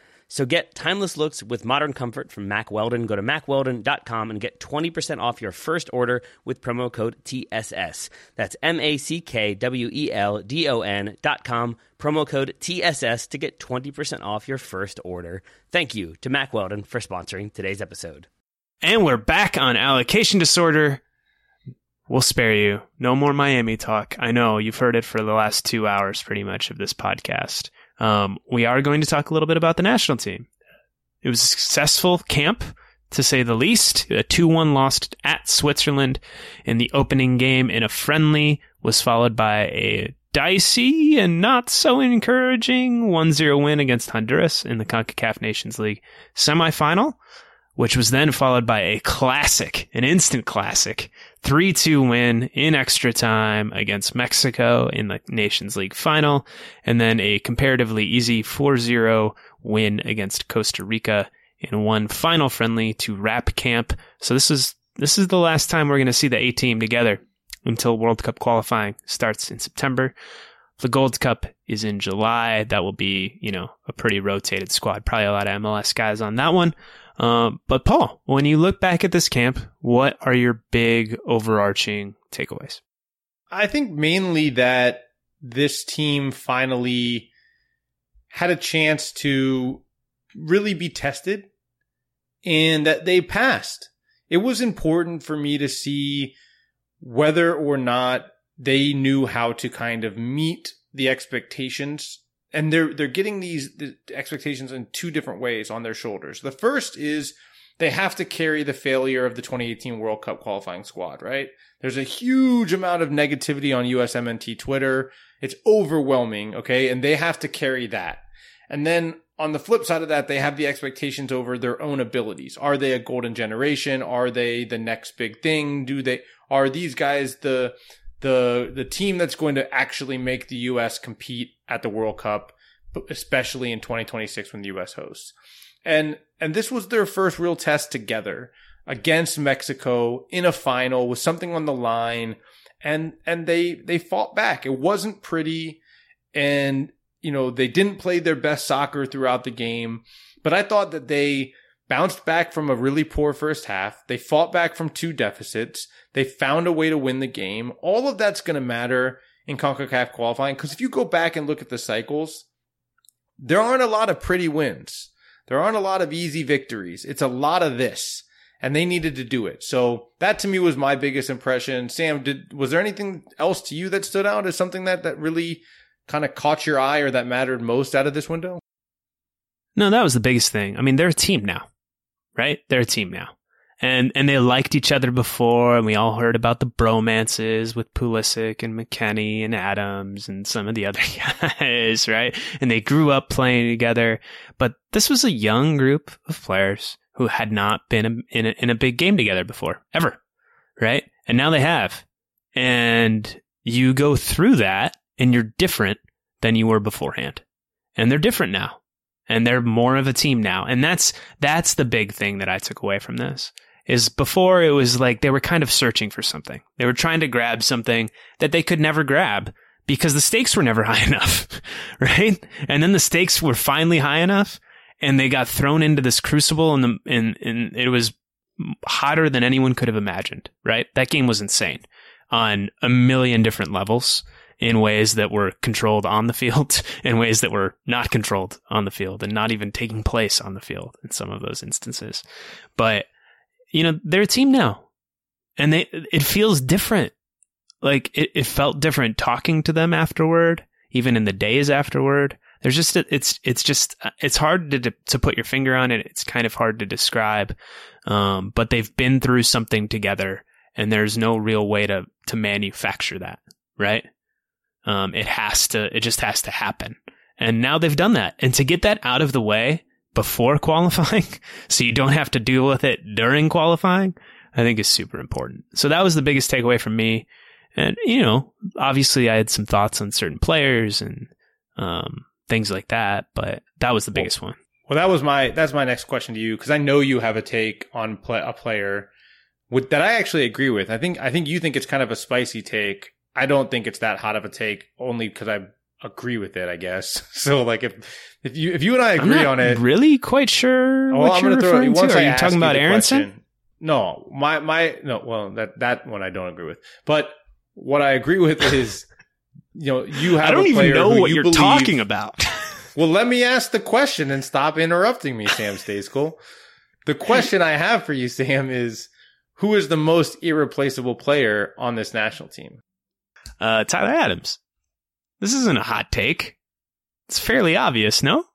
So get timeless looks with modern comfort from Mack Weldon. Go to mackweldon.com and get 20% off your first order with promo code TSS. That's M A C K W E L D O N.com, promo code TSS to get 20% off your first order. Thank you to Mack Weldon for sponsoring today's episode. And we're back on allocation disorder. We'll spare you. No more Miami talk. I know you've heard it for the last two hours pretty much of this podcast. Um, we are going to talk a little bit about the national team. It was a successful camp, to say the least. A 2 1 loss at Switzerland in the opening game in a friendly was followed by a dicey and not so encouraging 1 0 win against Honduras in the CONCACAF Nations League semifinal, which was then followed by a classic, an instant classic 3 2 win in extra time against Mexico in the Nations League final, and then a comparatively easy 4 0 win against Costa Rica in one final friendly to wrap camp. So this is this is the last time we're going to see the A team together until World Cup qualifying starts in September. The Gold Cup is in July. That will be, you know, a pretty rotated squad. Probably a lot of MLS guys on that one. Uh, but Paul, when you look back at this camp, what are your big overarching takeaways? I think mainly that this team finally had a chance to really be tested and that they passed. It was important for me to see whether or not they knew how to kind of meet the expectations and they're they're getting these the expectations in two different ways on their shoulders. The first is they have to carry the failure of the 2018 World Cup qualifying squad, right? There's a huge amount of negativity on USMNT Twitter. It's overwhelming, okay? And they have to carry that. And then on the flip side of that, they have the expectations over their own abilities. Are they a golden generation? Are they the next big thing? Do they are these guys the the the team that's going to actually make the US compete at the World Cup, especially in 2026 when the US hosts. And and this was their first real test together against Mexico in a final with something on the line and and they they fought back. It wasn't pretty and you know, they didn't play their best soccer throughout the game, but I thought that they bounced back from a really poor first half. They fought back from two deficits. They found a way to win the game. All of that's going to matter in CONCACAF qualifying because if you go back and look at the cycles, there aren't a lot of pretty wins. There aren't a lot of easy victories. It's a lot of this and they needed to do it. So that to me was my biggest impression. Sam, did was there anything else to you that stood out as something that that really kind of caught your eye or that mattered most out of this window? No, that was the biggest thing. I mean, they're a team now, right? They're a team now. And and they liked each other before, and we all heard about the bromances with Pulisic and McKennie and Adams and some of the other guys, right? And they grew up playing together. But this was a young group of players who had not been in a, in a big game together before, ever, right? And now they have. And you go through that and you're different than you were beforehand. And they're different now. And they're more of a team now. And that's that's the big thing that I took away from this. Is before it was like they were kind of searching for something. They were trying to grab something that they could never grab because the stakes were never high enough, right? And then the stakes were finally high enough and they got thrown into this crucible and the and, and it was hotter than anyone could have imagined, right? That game was insane on a million different levels in ways that were controlled on the field, in ways that were not controlled on the field, and not even taking place on the field in some of those instances. But you know, they're a team now, and they it feels different. Like it, it felt different talking to them afterward, even in the days afterward. There's just a, it's it's just it's hard to to put your finger on it. It's kind of hard to describe. Um, but they've been through something together, and there's no real way to to manufacture that, right? Um, it has to. It just has to happen. And now they've done that. And to get that out of the way before qualifying, so you don't have to deal with it during qualifying, I think is super important. So that was the biggest takeaway from me. And, you know, obviously I had some thoughts on certain players and, um, things like that, but that was the biggest one. Well, that was my that's my next question to you because I know you have a take on play, a player with, that I actually agree with. I think I think you think it's kind of a spicy take. I don't think it's that hot of a take, only because I agree with it. I guess so. Like if if you if you and I agree on it, really quite sure well, what I'm you're gonna throw it. Once to. Are I you talking about Aronson? question- No, my my no. Well, that that one I don't agree with. But what I agree with is, you know, you have. I don't even know what you you're believe- talking about. Well, let me ask the question and stop interrupting me, Sam Stejskal. The question I have for you, Sam, is who is the most irreplaceable player on this national team? uh, Tyler Adams. This isn't a hot take. It's fairly obvious, no?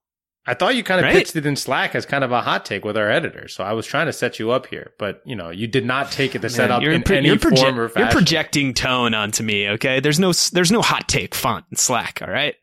I thought you kind of Right? pitched it in Slack as kind of a hot take with our editor, so I was trying to set you up here, but you know, you did not take it to set up you're, in pro- any proje- form or fashion. you're projecting tone onto me. Okay, there's no there's no hot take font in Slack. All right,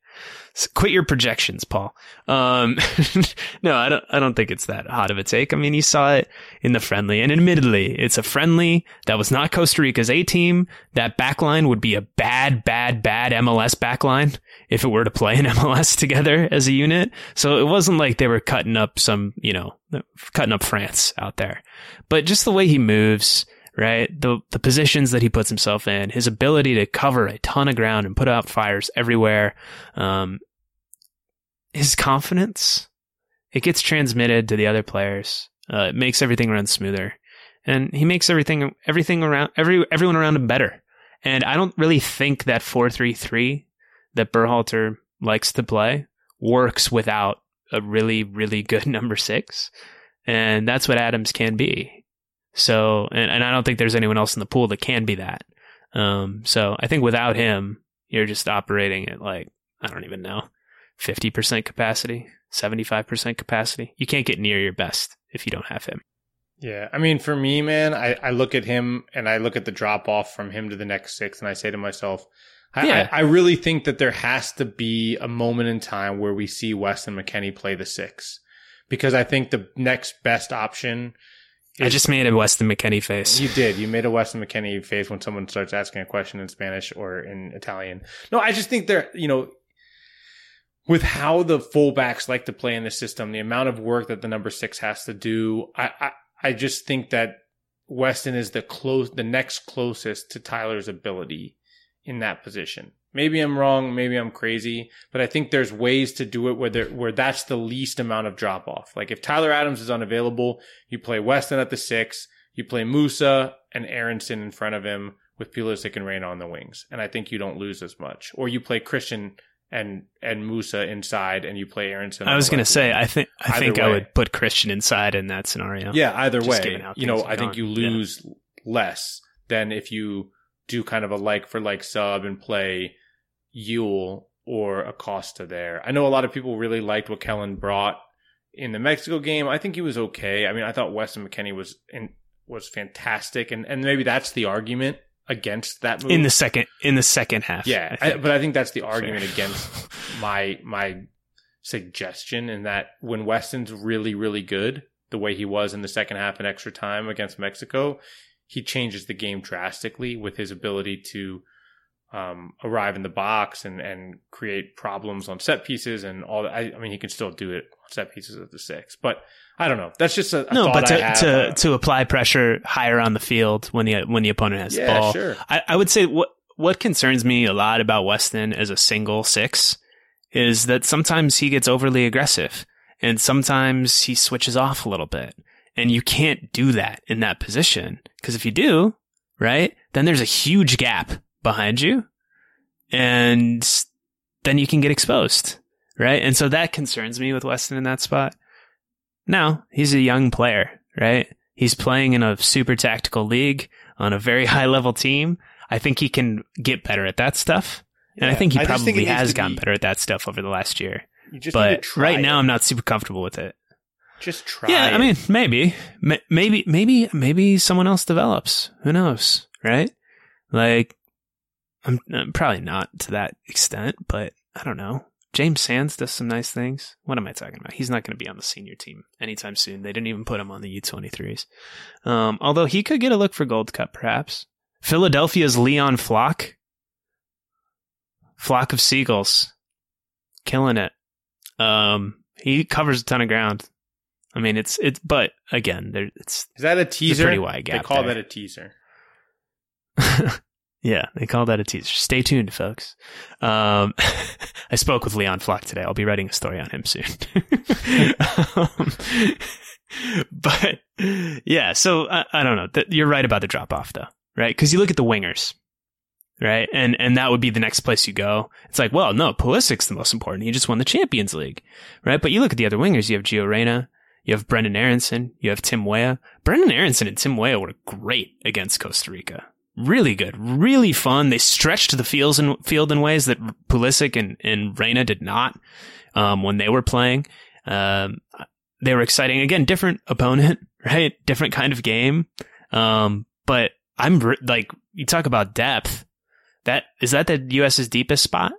quit your projections, Paul. Um, no, I don't. I don't think it's that hot of a take. I mean, you saw it in the friendly, and admittedly, it's a friendly that was not Costa Rica's A team. That backline would be a bad, bad, bad MLS backline if it were to play in MLS together as a unit. So it wasn't like they were cutting up some, you know, cutting up France out there. But just the way he moves, right? The the positions that he puts himself in, his ability to cover a ton of ground and put out fires everywhere, um, his confidence, it gets transmitted to the other players. Uh, it makes everything run smoother, and he makes everything everything around every everyone around him better. And I don't really think that four three three that Berhalter likes to play works without a really really good number six, and that's what Adams can be. So, and, and I don't think there's anyone else in the pool that can be that. Um, so I think without him, you're just operating at like, I don't even know, 50% capacity, 75% capacity. You can't get near your best if you don't have him. Yeah, I mean, for me, man, I, I look at him and I look at the drop off from him to the next six, and I say to myself, I, Yeah. I, I really think that there has to be a moment in time where we see Weston McKennie play the six, because I think the next best option. I just made a Weston McKennie face. You did. You made a Weston McKennie face when someone starts asking a question in Spanish or in Italian. No, I just think there, you know, with how the fullbacks like to play in the system, the amount of work that the number six has to do, I, I, I just think that Weston is the close, the next closest to Tyler's ability in that position. Maybe I'm wrong, maybe I'm crazy, but I think there's ways to do it where there, where that's the least amount of drop off. Like if Tyler Adams is unavailable, you play Weston at the six, you play Musah and Aronson in front of him with Pulisic and Reyna on the wings, and I think you don't lose as much. Or you play Christian and and Musah inside, and you play Aronson. I was going to say. I think I Either think I would put Christian inside in that scenario. Yeah, either Just way, you know, I think gone. you Yeah. lose less than if you do kind of a like for like sub and play Yueill or Acosta there. I know a lot of people really liked what Kellyn brought in the Mexico game. I think he was okay. I mean, I thought Weston McKennie was in, was fantastic, and and maybe that's the argument against that move in the second in the second half. yeah, I I but I think that's the argument Fair. against my my suggestion in that when Weston's really really good, the way he was in the second half and extra time against Mexico, he changes the game drastically with his ability to um, arrive in the box and and create problems on set pieces and all. That. I, I mean, he can still do it on set pieces at the six, but I don't know. That's just a, a no, but to to, Uh, to apply pressure higher on the field when the when the opponent has the yeah, ball. sure. I, I would say what what concerns me a lot about Weston as a single six is that sometimes he gets overly aggressive and sometimes he switches off a little bit. And you can't do that in that position. Because if you do, right, then there's a huge gap behind you and then you can get exposed. Right. And so that concerns me with Weston in that spot. Now, he's a young player, right? He's playing in a super tactical league on a very high level team. I think he can get better at that stuff. And I think he I probably think has gotten be- better at that stuff over the last year. Just but need to try right now. I'm not super comfortable with it. just try. Yeah, I mean, maybe, maybe, maybe, maybe someone else develops. Who knows, right? Like, I'm, I'm probably not to that extent, but I don't know. James Sands does some nice things. What am I talking about? He's not going to be on the senior team anytime soon. They didn't even put him on the U23s. Um, although he could get a look for Gold Cup, perhaps. Philadelphia's Leon Flach. Flock of Seagulls. Killing it. Um, he covers a ton of ground. I mean, it's it's, but again, there it's is that a teaser? pretty wide They gap call there. that a teaser. yeah, they call that a teaser. Stay tuned, folks. Um, I spoke with Leon Flach today. I'll be writing a story on him soon. um, but yeah, so I, I don't know. You're right about the drop off, though, right? Because you look at the wingers, right, and and that would be the next place you go. It's like, well, no, Pulisic's the most important. He just won the Champions League, right? But you look at the other wingers. You have Gio Reyna. You have Brendan Aronson. You have Tim Weah. Brendan Aronson and Tim Weah were great against Costa Rica. Really good. Really fun. They stretched the fields in, field in ways that Pulisic and, and Reyna did not, um, when they were playing. Um, they were exciting. Again, different opponent, right? Different kind of game. Um, but I'm like, you talk about depth. That, is that the U.S.'s deepest spot?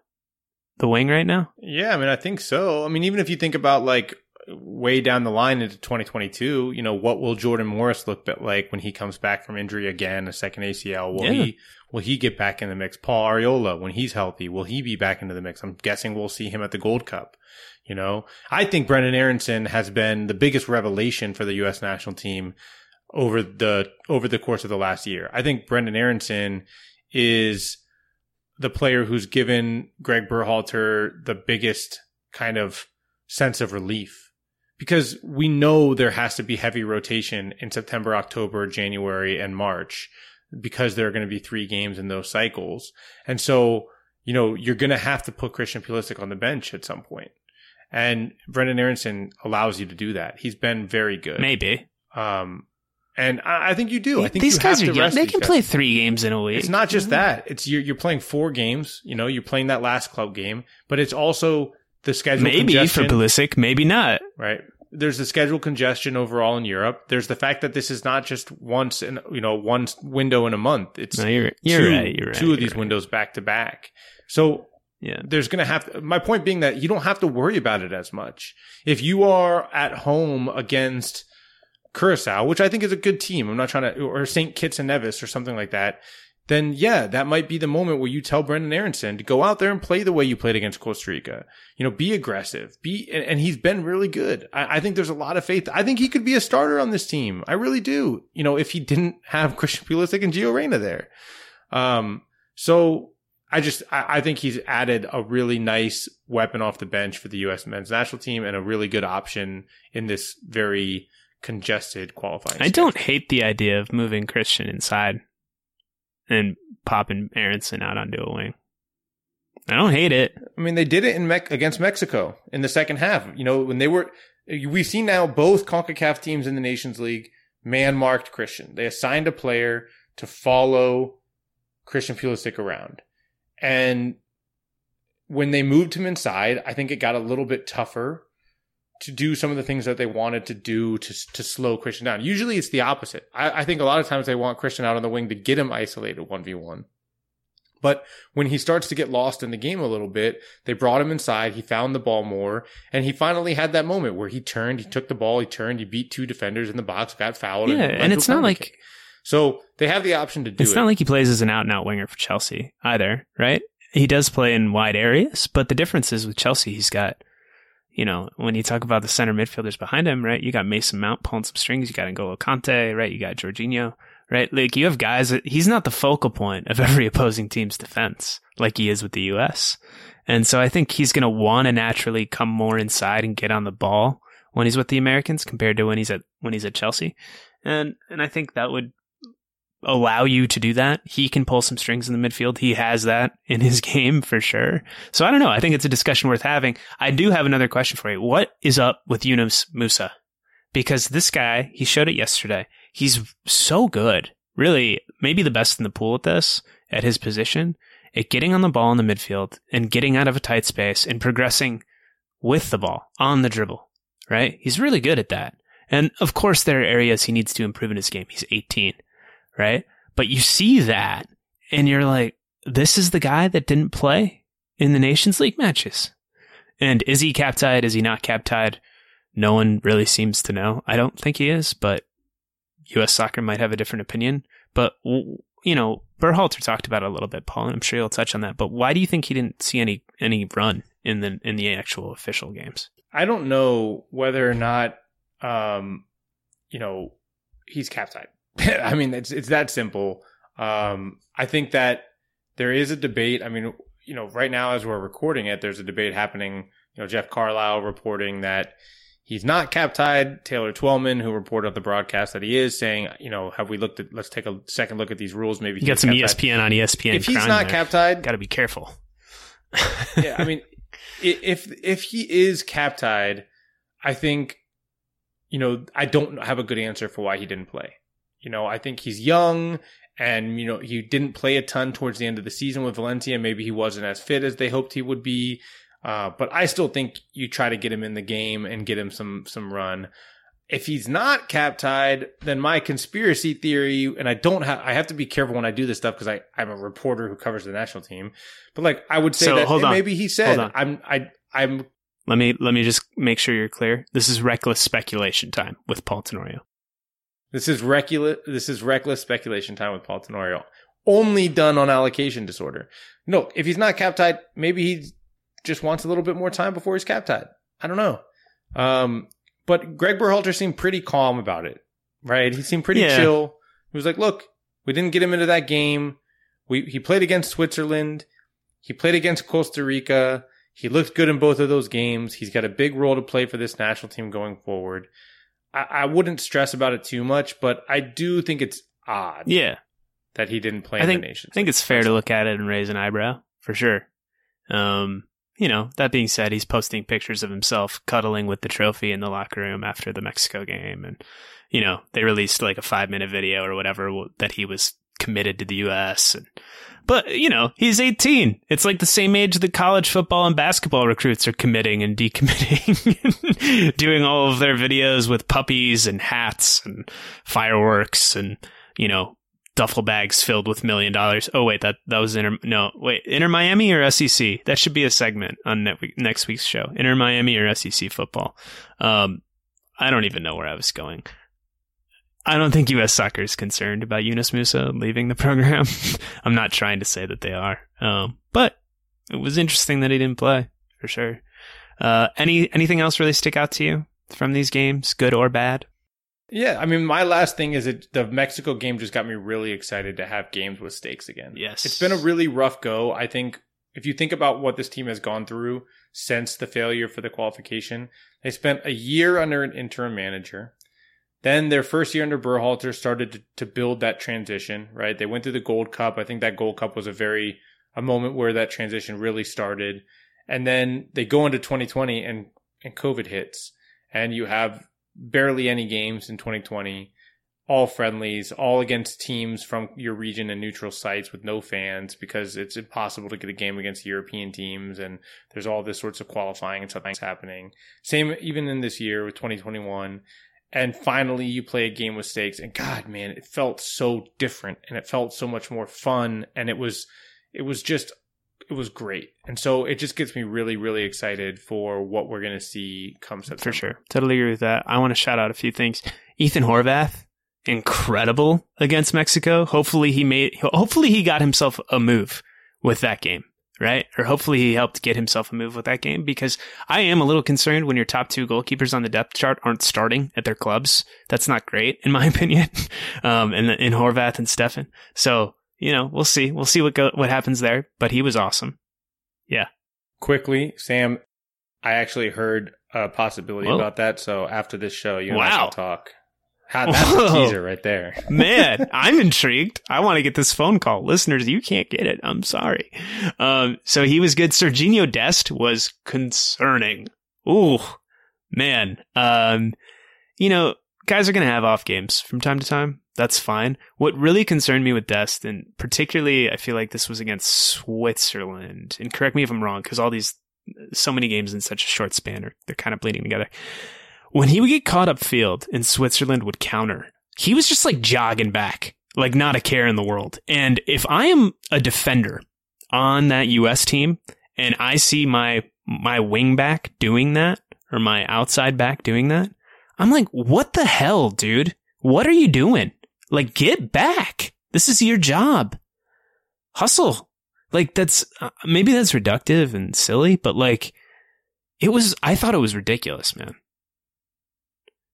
The wing right now? Yeah, I mean, I think so. I mean, even if you think about like way down the line into 2022, you know, what will Jordan Morris look like when he comes back from injury again, a second ACL? Will Yeah. he will he get back in the mix? Paul Arriola, when he's healthy, will he be back into the mix? I'm guessing we'll see him at the Gold Cup. You know, I think Brendan Aronson has been the biggest revelation for the U.S. national team over the over the course of the last year. I think Brendan Aronson is the player who's given Greg Berhalter the biggest kind of sense of relief because we know there has to be heavy rotation in September, October, January, and March because there are going to be three games in those cycles. And so, you know, you're going to have to put Christian Pulisic on the bench at some point. And Brendan Aronson allows you to do that. He's been very good. Maybe. Um, and I, I think you do. I think these you guys have are young. They can guys. play three games in a week. It's not just that. It's you're you're playing four games. You know, you're playing that last club game, but it's also the schedule Maybe for Pulisic, maybe not. right? There's the schedule congestion overall in Europe. There's the fact that this is not just once in you know one window in a month. It's No, you're, you're two, right. You're right. two of these right. windows back to back. So Yeah. there's going to have my point being that you don't have to worry about it as much if you are at home against Curacao, which I think is a good team. I'm not trying to or St. Kitts and Nevis or something like that. Then yeah, that might be the moment where you tell Brendan Aronson to go out there and play the way you played against Costa Rica. You know, be aggressive. Be and, and he's been really good. I, I think there's a lot of faith. I think he could be a starter on this team. I really do. You know, if he didn't have Christian Pulisic and Gio Reyna there. Um, so I just I, I think he's added a really nice weapon off the bench for the U.S. men's national team and a really good option in this very congested qualifying. I don't hate the idea of moving Christian inside and popping Aronson out onto a wing. I don't hate it. I mean, they did it in Mex- against Mexico in the second half. You know, when they were, we've seen now both CONCACAF teams in the Nations League man marked Christian. They assigned a player to follow Christian Pulisic around. And when they moved him inside, I think it got a little bit tougher to do some of the things that they wanted to do to to slow Christian down. Usually it's the opposite. I, I think a lot of times they want Christian out on the wing to get him isolated 1v1. But when he starts to get lost in the game a little bit, they brought him inside. He found the ball more, and he finally had that moment where he turned, he took the ball, he turned, he beat two defenders in the box, got fouled. Yeah, led and it's not like kick. so they have the option to do it. it's it. not like he plays as an out and out winger for Chelsea either, right? He does play in wide areas, but the difference is with Chelsea, he's got, you know, when you talk about the center midfielders behind him, right? You got Mason Mount pulling some strings. You got N'Golo Kanté, right? You got Jorginho, right? Like you have guys that he's not the focal point of every opposing team's defense like he is with the U.S. And so I think he's going to want to naturally come more inside and get on the ball when he's with the Americans compared to when he's at when he's at Chelsea. And and I think that would allow you to do that. He can pull some strings in the midfield. He has that in his game for sure. So I don't know. I think it's a discussion worth having. I do have another question for you. What is up with Yunus Musah? Because this guy, he showed it yesterday. He's so good. Really, maybe the best in the pool at this, at his position, at getting on the ball in the midfield and getting out of a tight space and progressing with the ball on the dribble, right? He's really good at that. And of course, there are areas he needs to improve in his game. He's 18, right? But you see that and you're like, this is the guy that didn't play in the Nations League matches. And is he cap tied? Is he not cap tied? No one really seems to know. I don't think he is, but U.S. soccer might have a different opinion. But, you know, Berhalter talked about it a little bit, Paul, and I'm sure you'll touch on that. But why do you think he didn't see any, any run in the, in the actual official games? I don't know whether or not, um, you know, he's cap tied. I mean, it's, it's that simple. Um, I think that there is a debate. I mean, you know, right now as we're recording it, there's a debate happening. You know, Jeff Carlisle reporting that he's not cap tied. Taylor Twellman, who reported on the broadcast that he is, saying, you know, have we looked at? Let's take a second look at these rules. Maybe you got some ESPN on ESPN. If he's not cap tied, got to be careful. yeah, I mean, if if he is cap tied, I think, you know, I don't have a good answer for why he didn't play. You know, I think he's young and you know he didn't play a ton towards the end of the season with Valencia. Maybe he wasn't as fit as they hoped he would be. Uh, but I still think you try to get him in the game and get him some some run. If he's not cap tied, then my conspiracy theory, and I don't have, I have to be careful when I do this stuff because I I'm a reporter who covers the national team. But like I would say So, that hold on. maybe he said I'm I I'm Let me let me just make sure you're clear. This is reckless speculation time with Paul Tenorio. This is reckless. This is reckless speculation time with Paul Tenorio. Only done on allocation disorder. No, if he's not cap tied, maybe he just wants a little bit more time before he's cap tied. I don't know. Um, but Greg Berhalter seemed pretty calm about it, right? He seemed pretty Yeah. chill. He was like, "Look, we didn't get him into that game. We he played against Switzerland. He played against Costa Rica. He looked good in both of those games. He's got a big role to play for this national team going forward." I, I wouldn't stress about it too much, but I do think it's odd Yeah, that he didn't play I in think the nation. I think it's fair to look at it and raise an eyebrow for sure. Um, you know, that being said, he's posting pictures of himself cuddling with the trophy in the locker room after the Mexico game, and you know they released like a five minute video or whatever that he was committed to the U.S. And but you know he's 18. It's like the same age that college football and basketball recruits are committing and decommitting, doing all of their videos with puppies and hats and fireworks and you know duffel bags filled with million dollars. Oh wait, that that was Inter. No, wait, Inter Miami or SEC? That should be a segment on next week's show. Inter Miami or SEC football. Um, I don't even know where I was going. I don't think U.S. soccer is concerned about Yunus Musah leaving the program. I'm not trying to say that they are, um, but it was interesting that he didn't play for sure. Uh, any anything else really stick out to you from these games, good or bad? Yeah, I mean, my last thing is that the Mexico game just got me really excited to have games with stakes again. Yes. It's been a really rough go. I think if you think about what this team has gone through since the failure for the qualification, they spent a year under an interim manager. Then their first year under Berhalter started to, to build that transition, right? They went through the Gold Cup. I think that Gold Cup was a very, a moment where that transition really started. And then they go into 2020 and, and COVID hits and you have barely any games in 2020, all friendlies, all against teams from your region and neutral sites with no fans because it's impossible to get a game against European teams and there's all this sorts of qualifying and stuff happening. Same even in this year with 2021. And finally you play a game with stakes and God, man, it felt so different and it felt so much more fun and it was, it was just it was great. And so it just gets me really, really excited for what we're going to see come September. For sure. Totally agree with that. I want to shout out a few things. Ethan Horvath, incredible against Mexico. Hopefully he made, hopefully he got himself a move with that game, right? Or hopefully he helped get himself a move with that game because I am a little concerned when your top two goalkeepers on the depth chart aren't starting at their clubs. That's not great in my opinion. Um, and in Horvath and Steffen. So, you know, we'll see. We'll see what go, what happens there, but he was awesome. Yeah. Quickly, Sam, I actually heard a possibility Whoa. about that. So after this show, you and I Wow. can talk. How, that's a teaser right there. Man, I'm intrigued. I want to get this phone call. Listeners, you can't get it. I'm sorry. Um, so he was good. Serginho Dest was concerning. Ooh, man. Um, you know, guys are going to have off games from time to time. That's fine. What really concerned me with Dest, and particularly I feel like this was against Switzerland, and correct me if I'm wrong, because all these so many games in such a short span are they're kind of bleeding together. When he would get caught up field and Switzerland would counter, he was just like jogging back, like not a care in the world. And if I am a defender on that US team and I see my my wing back doing that or my outside back doing that, I'm like, what the hell, dude? What are you doing? Like, get back. This is your job. Hustle. Like, that's uh, maybe that's reductive and silly, but like, it was, I thought it was ridiculous, man.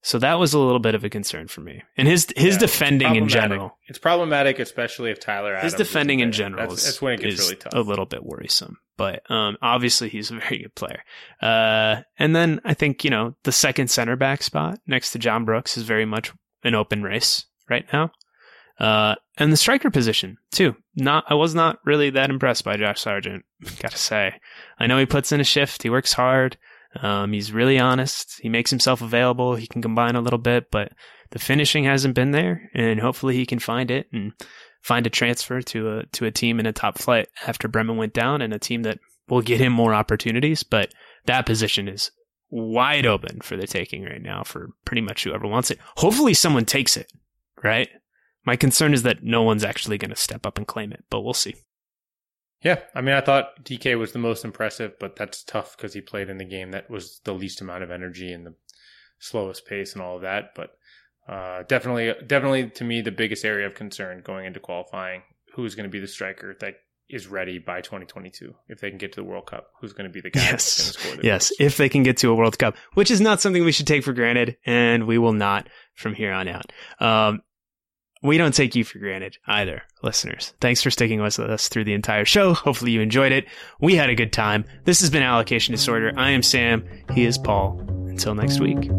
So that was a little bit of a concern for me. And his his Yeah, defending in general, It's problematic, especially if Tyler Adams his defending in general That's, is, that's when it gets really tough. a little bit worrisome. But um, obviously, he's a very good player. Uh, and then I think you know the second center back spot next to John Brooks is very much an open race right now. Uh, and the striker position too. Not I was not really that impressed by Josh Sargent. Gotta say, I know he puts in a shift. He works hard. Um, he's really honest. He makes himself available. He can combine a little bit, but the finishing hasn't been there. And hopefully he can find it and find a transfer to a to a team in a top flight after Bremen went down, and a team that will get him more opportunities. But that position is wide open for the taking right now for pretty much whoever wants it. Hopefully someone takes it, right? My concern is that no one's actually going to step up and claim it, but we'll see. Yeah, I mean, I thought DK was the most impressive, but that's tough because he played in the game that was the least amount of energy and the slowest pace and all of that. But uh, definitely, definitely to me, the biggest area of concern going into qualifying: who's going to be the striker that is ready by 2022 if they can get to the World Cup? Who's going to be the guy Yes. the Yes, goals? if they can get to a World Cup, which is not something we should take for granted, and we will not from here on out. Um, we don't take you for granted either, listeners. Thanks for sticking with us through the entire show. Hopefully you enjoyed it. We had a good time. This has been Allocation Disorder. I am Sam. He is Paul. Until next week.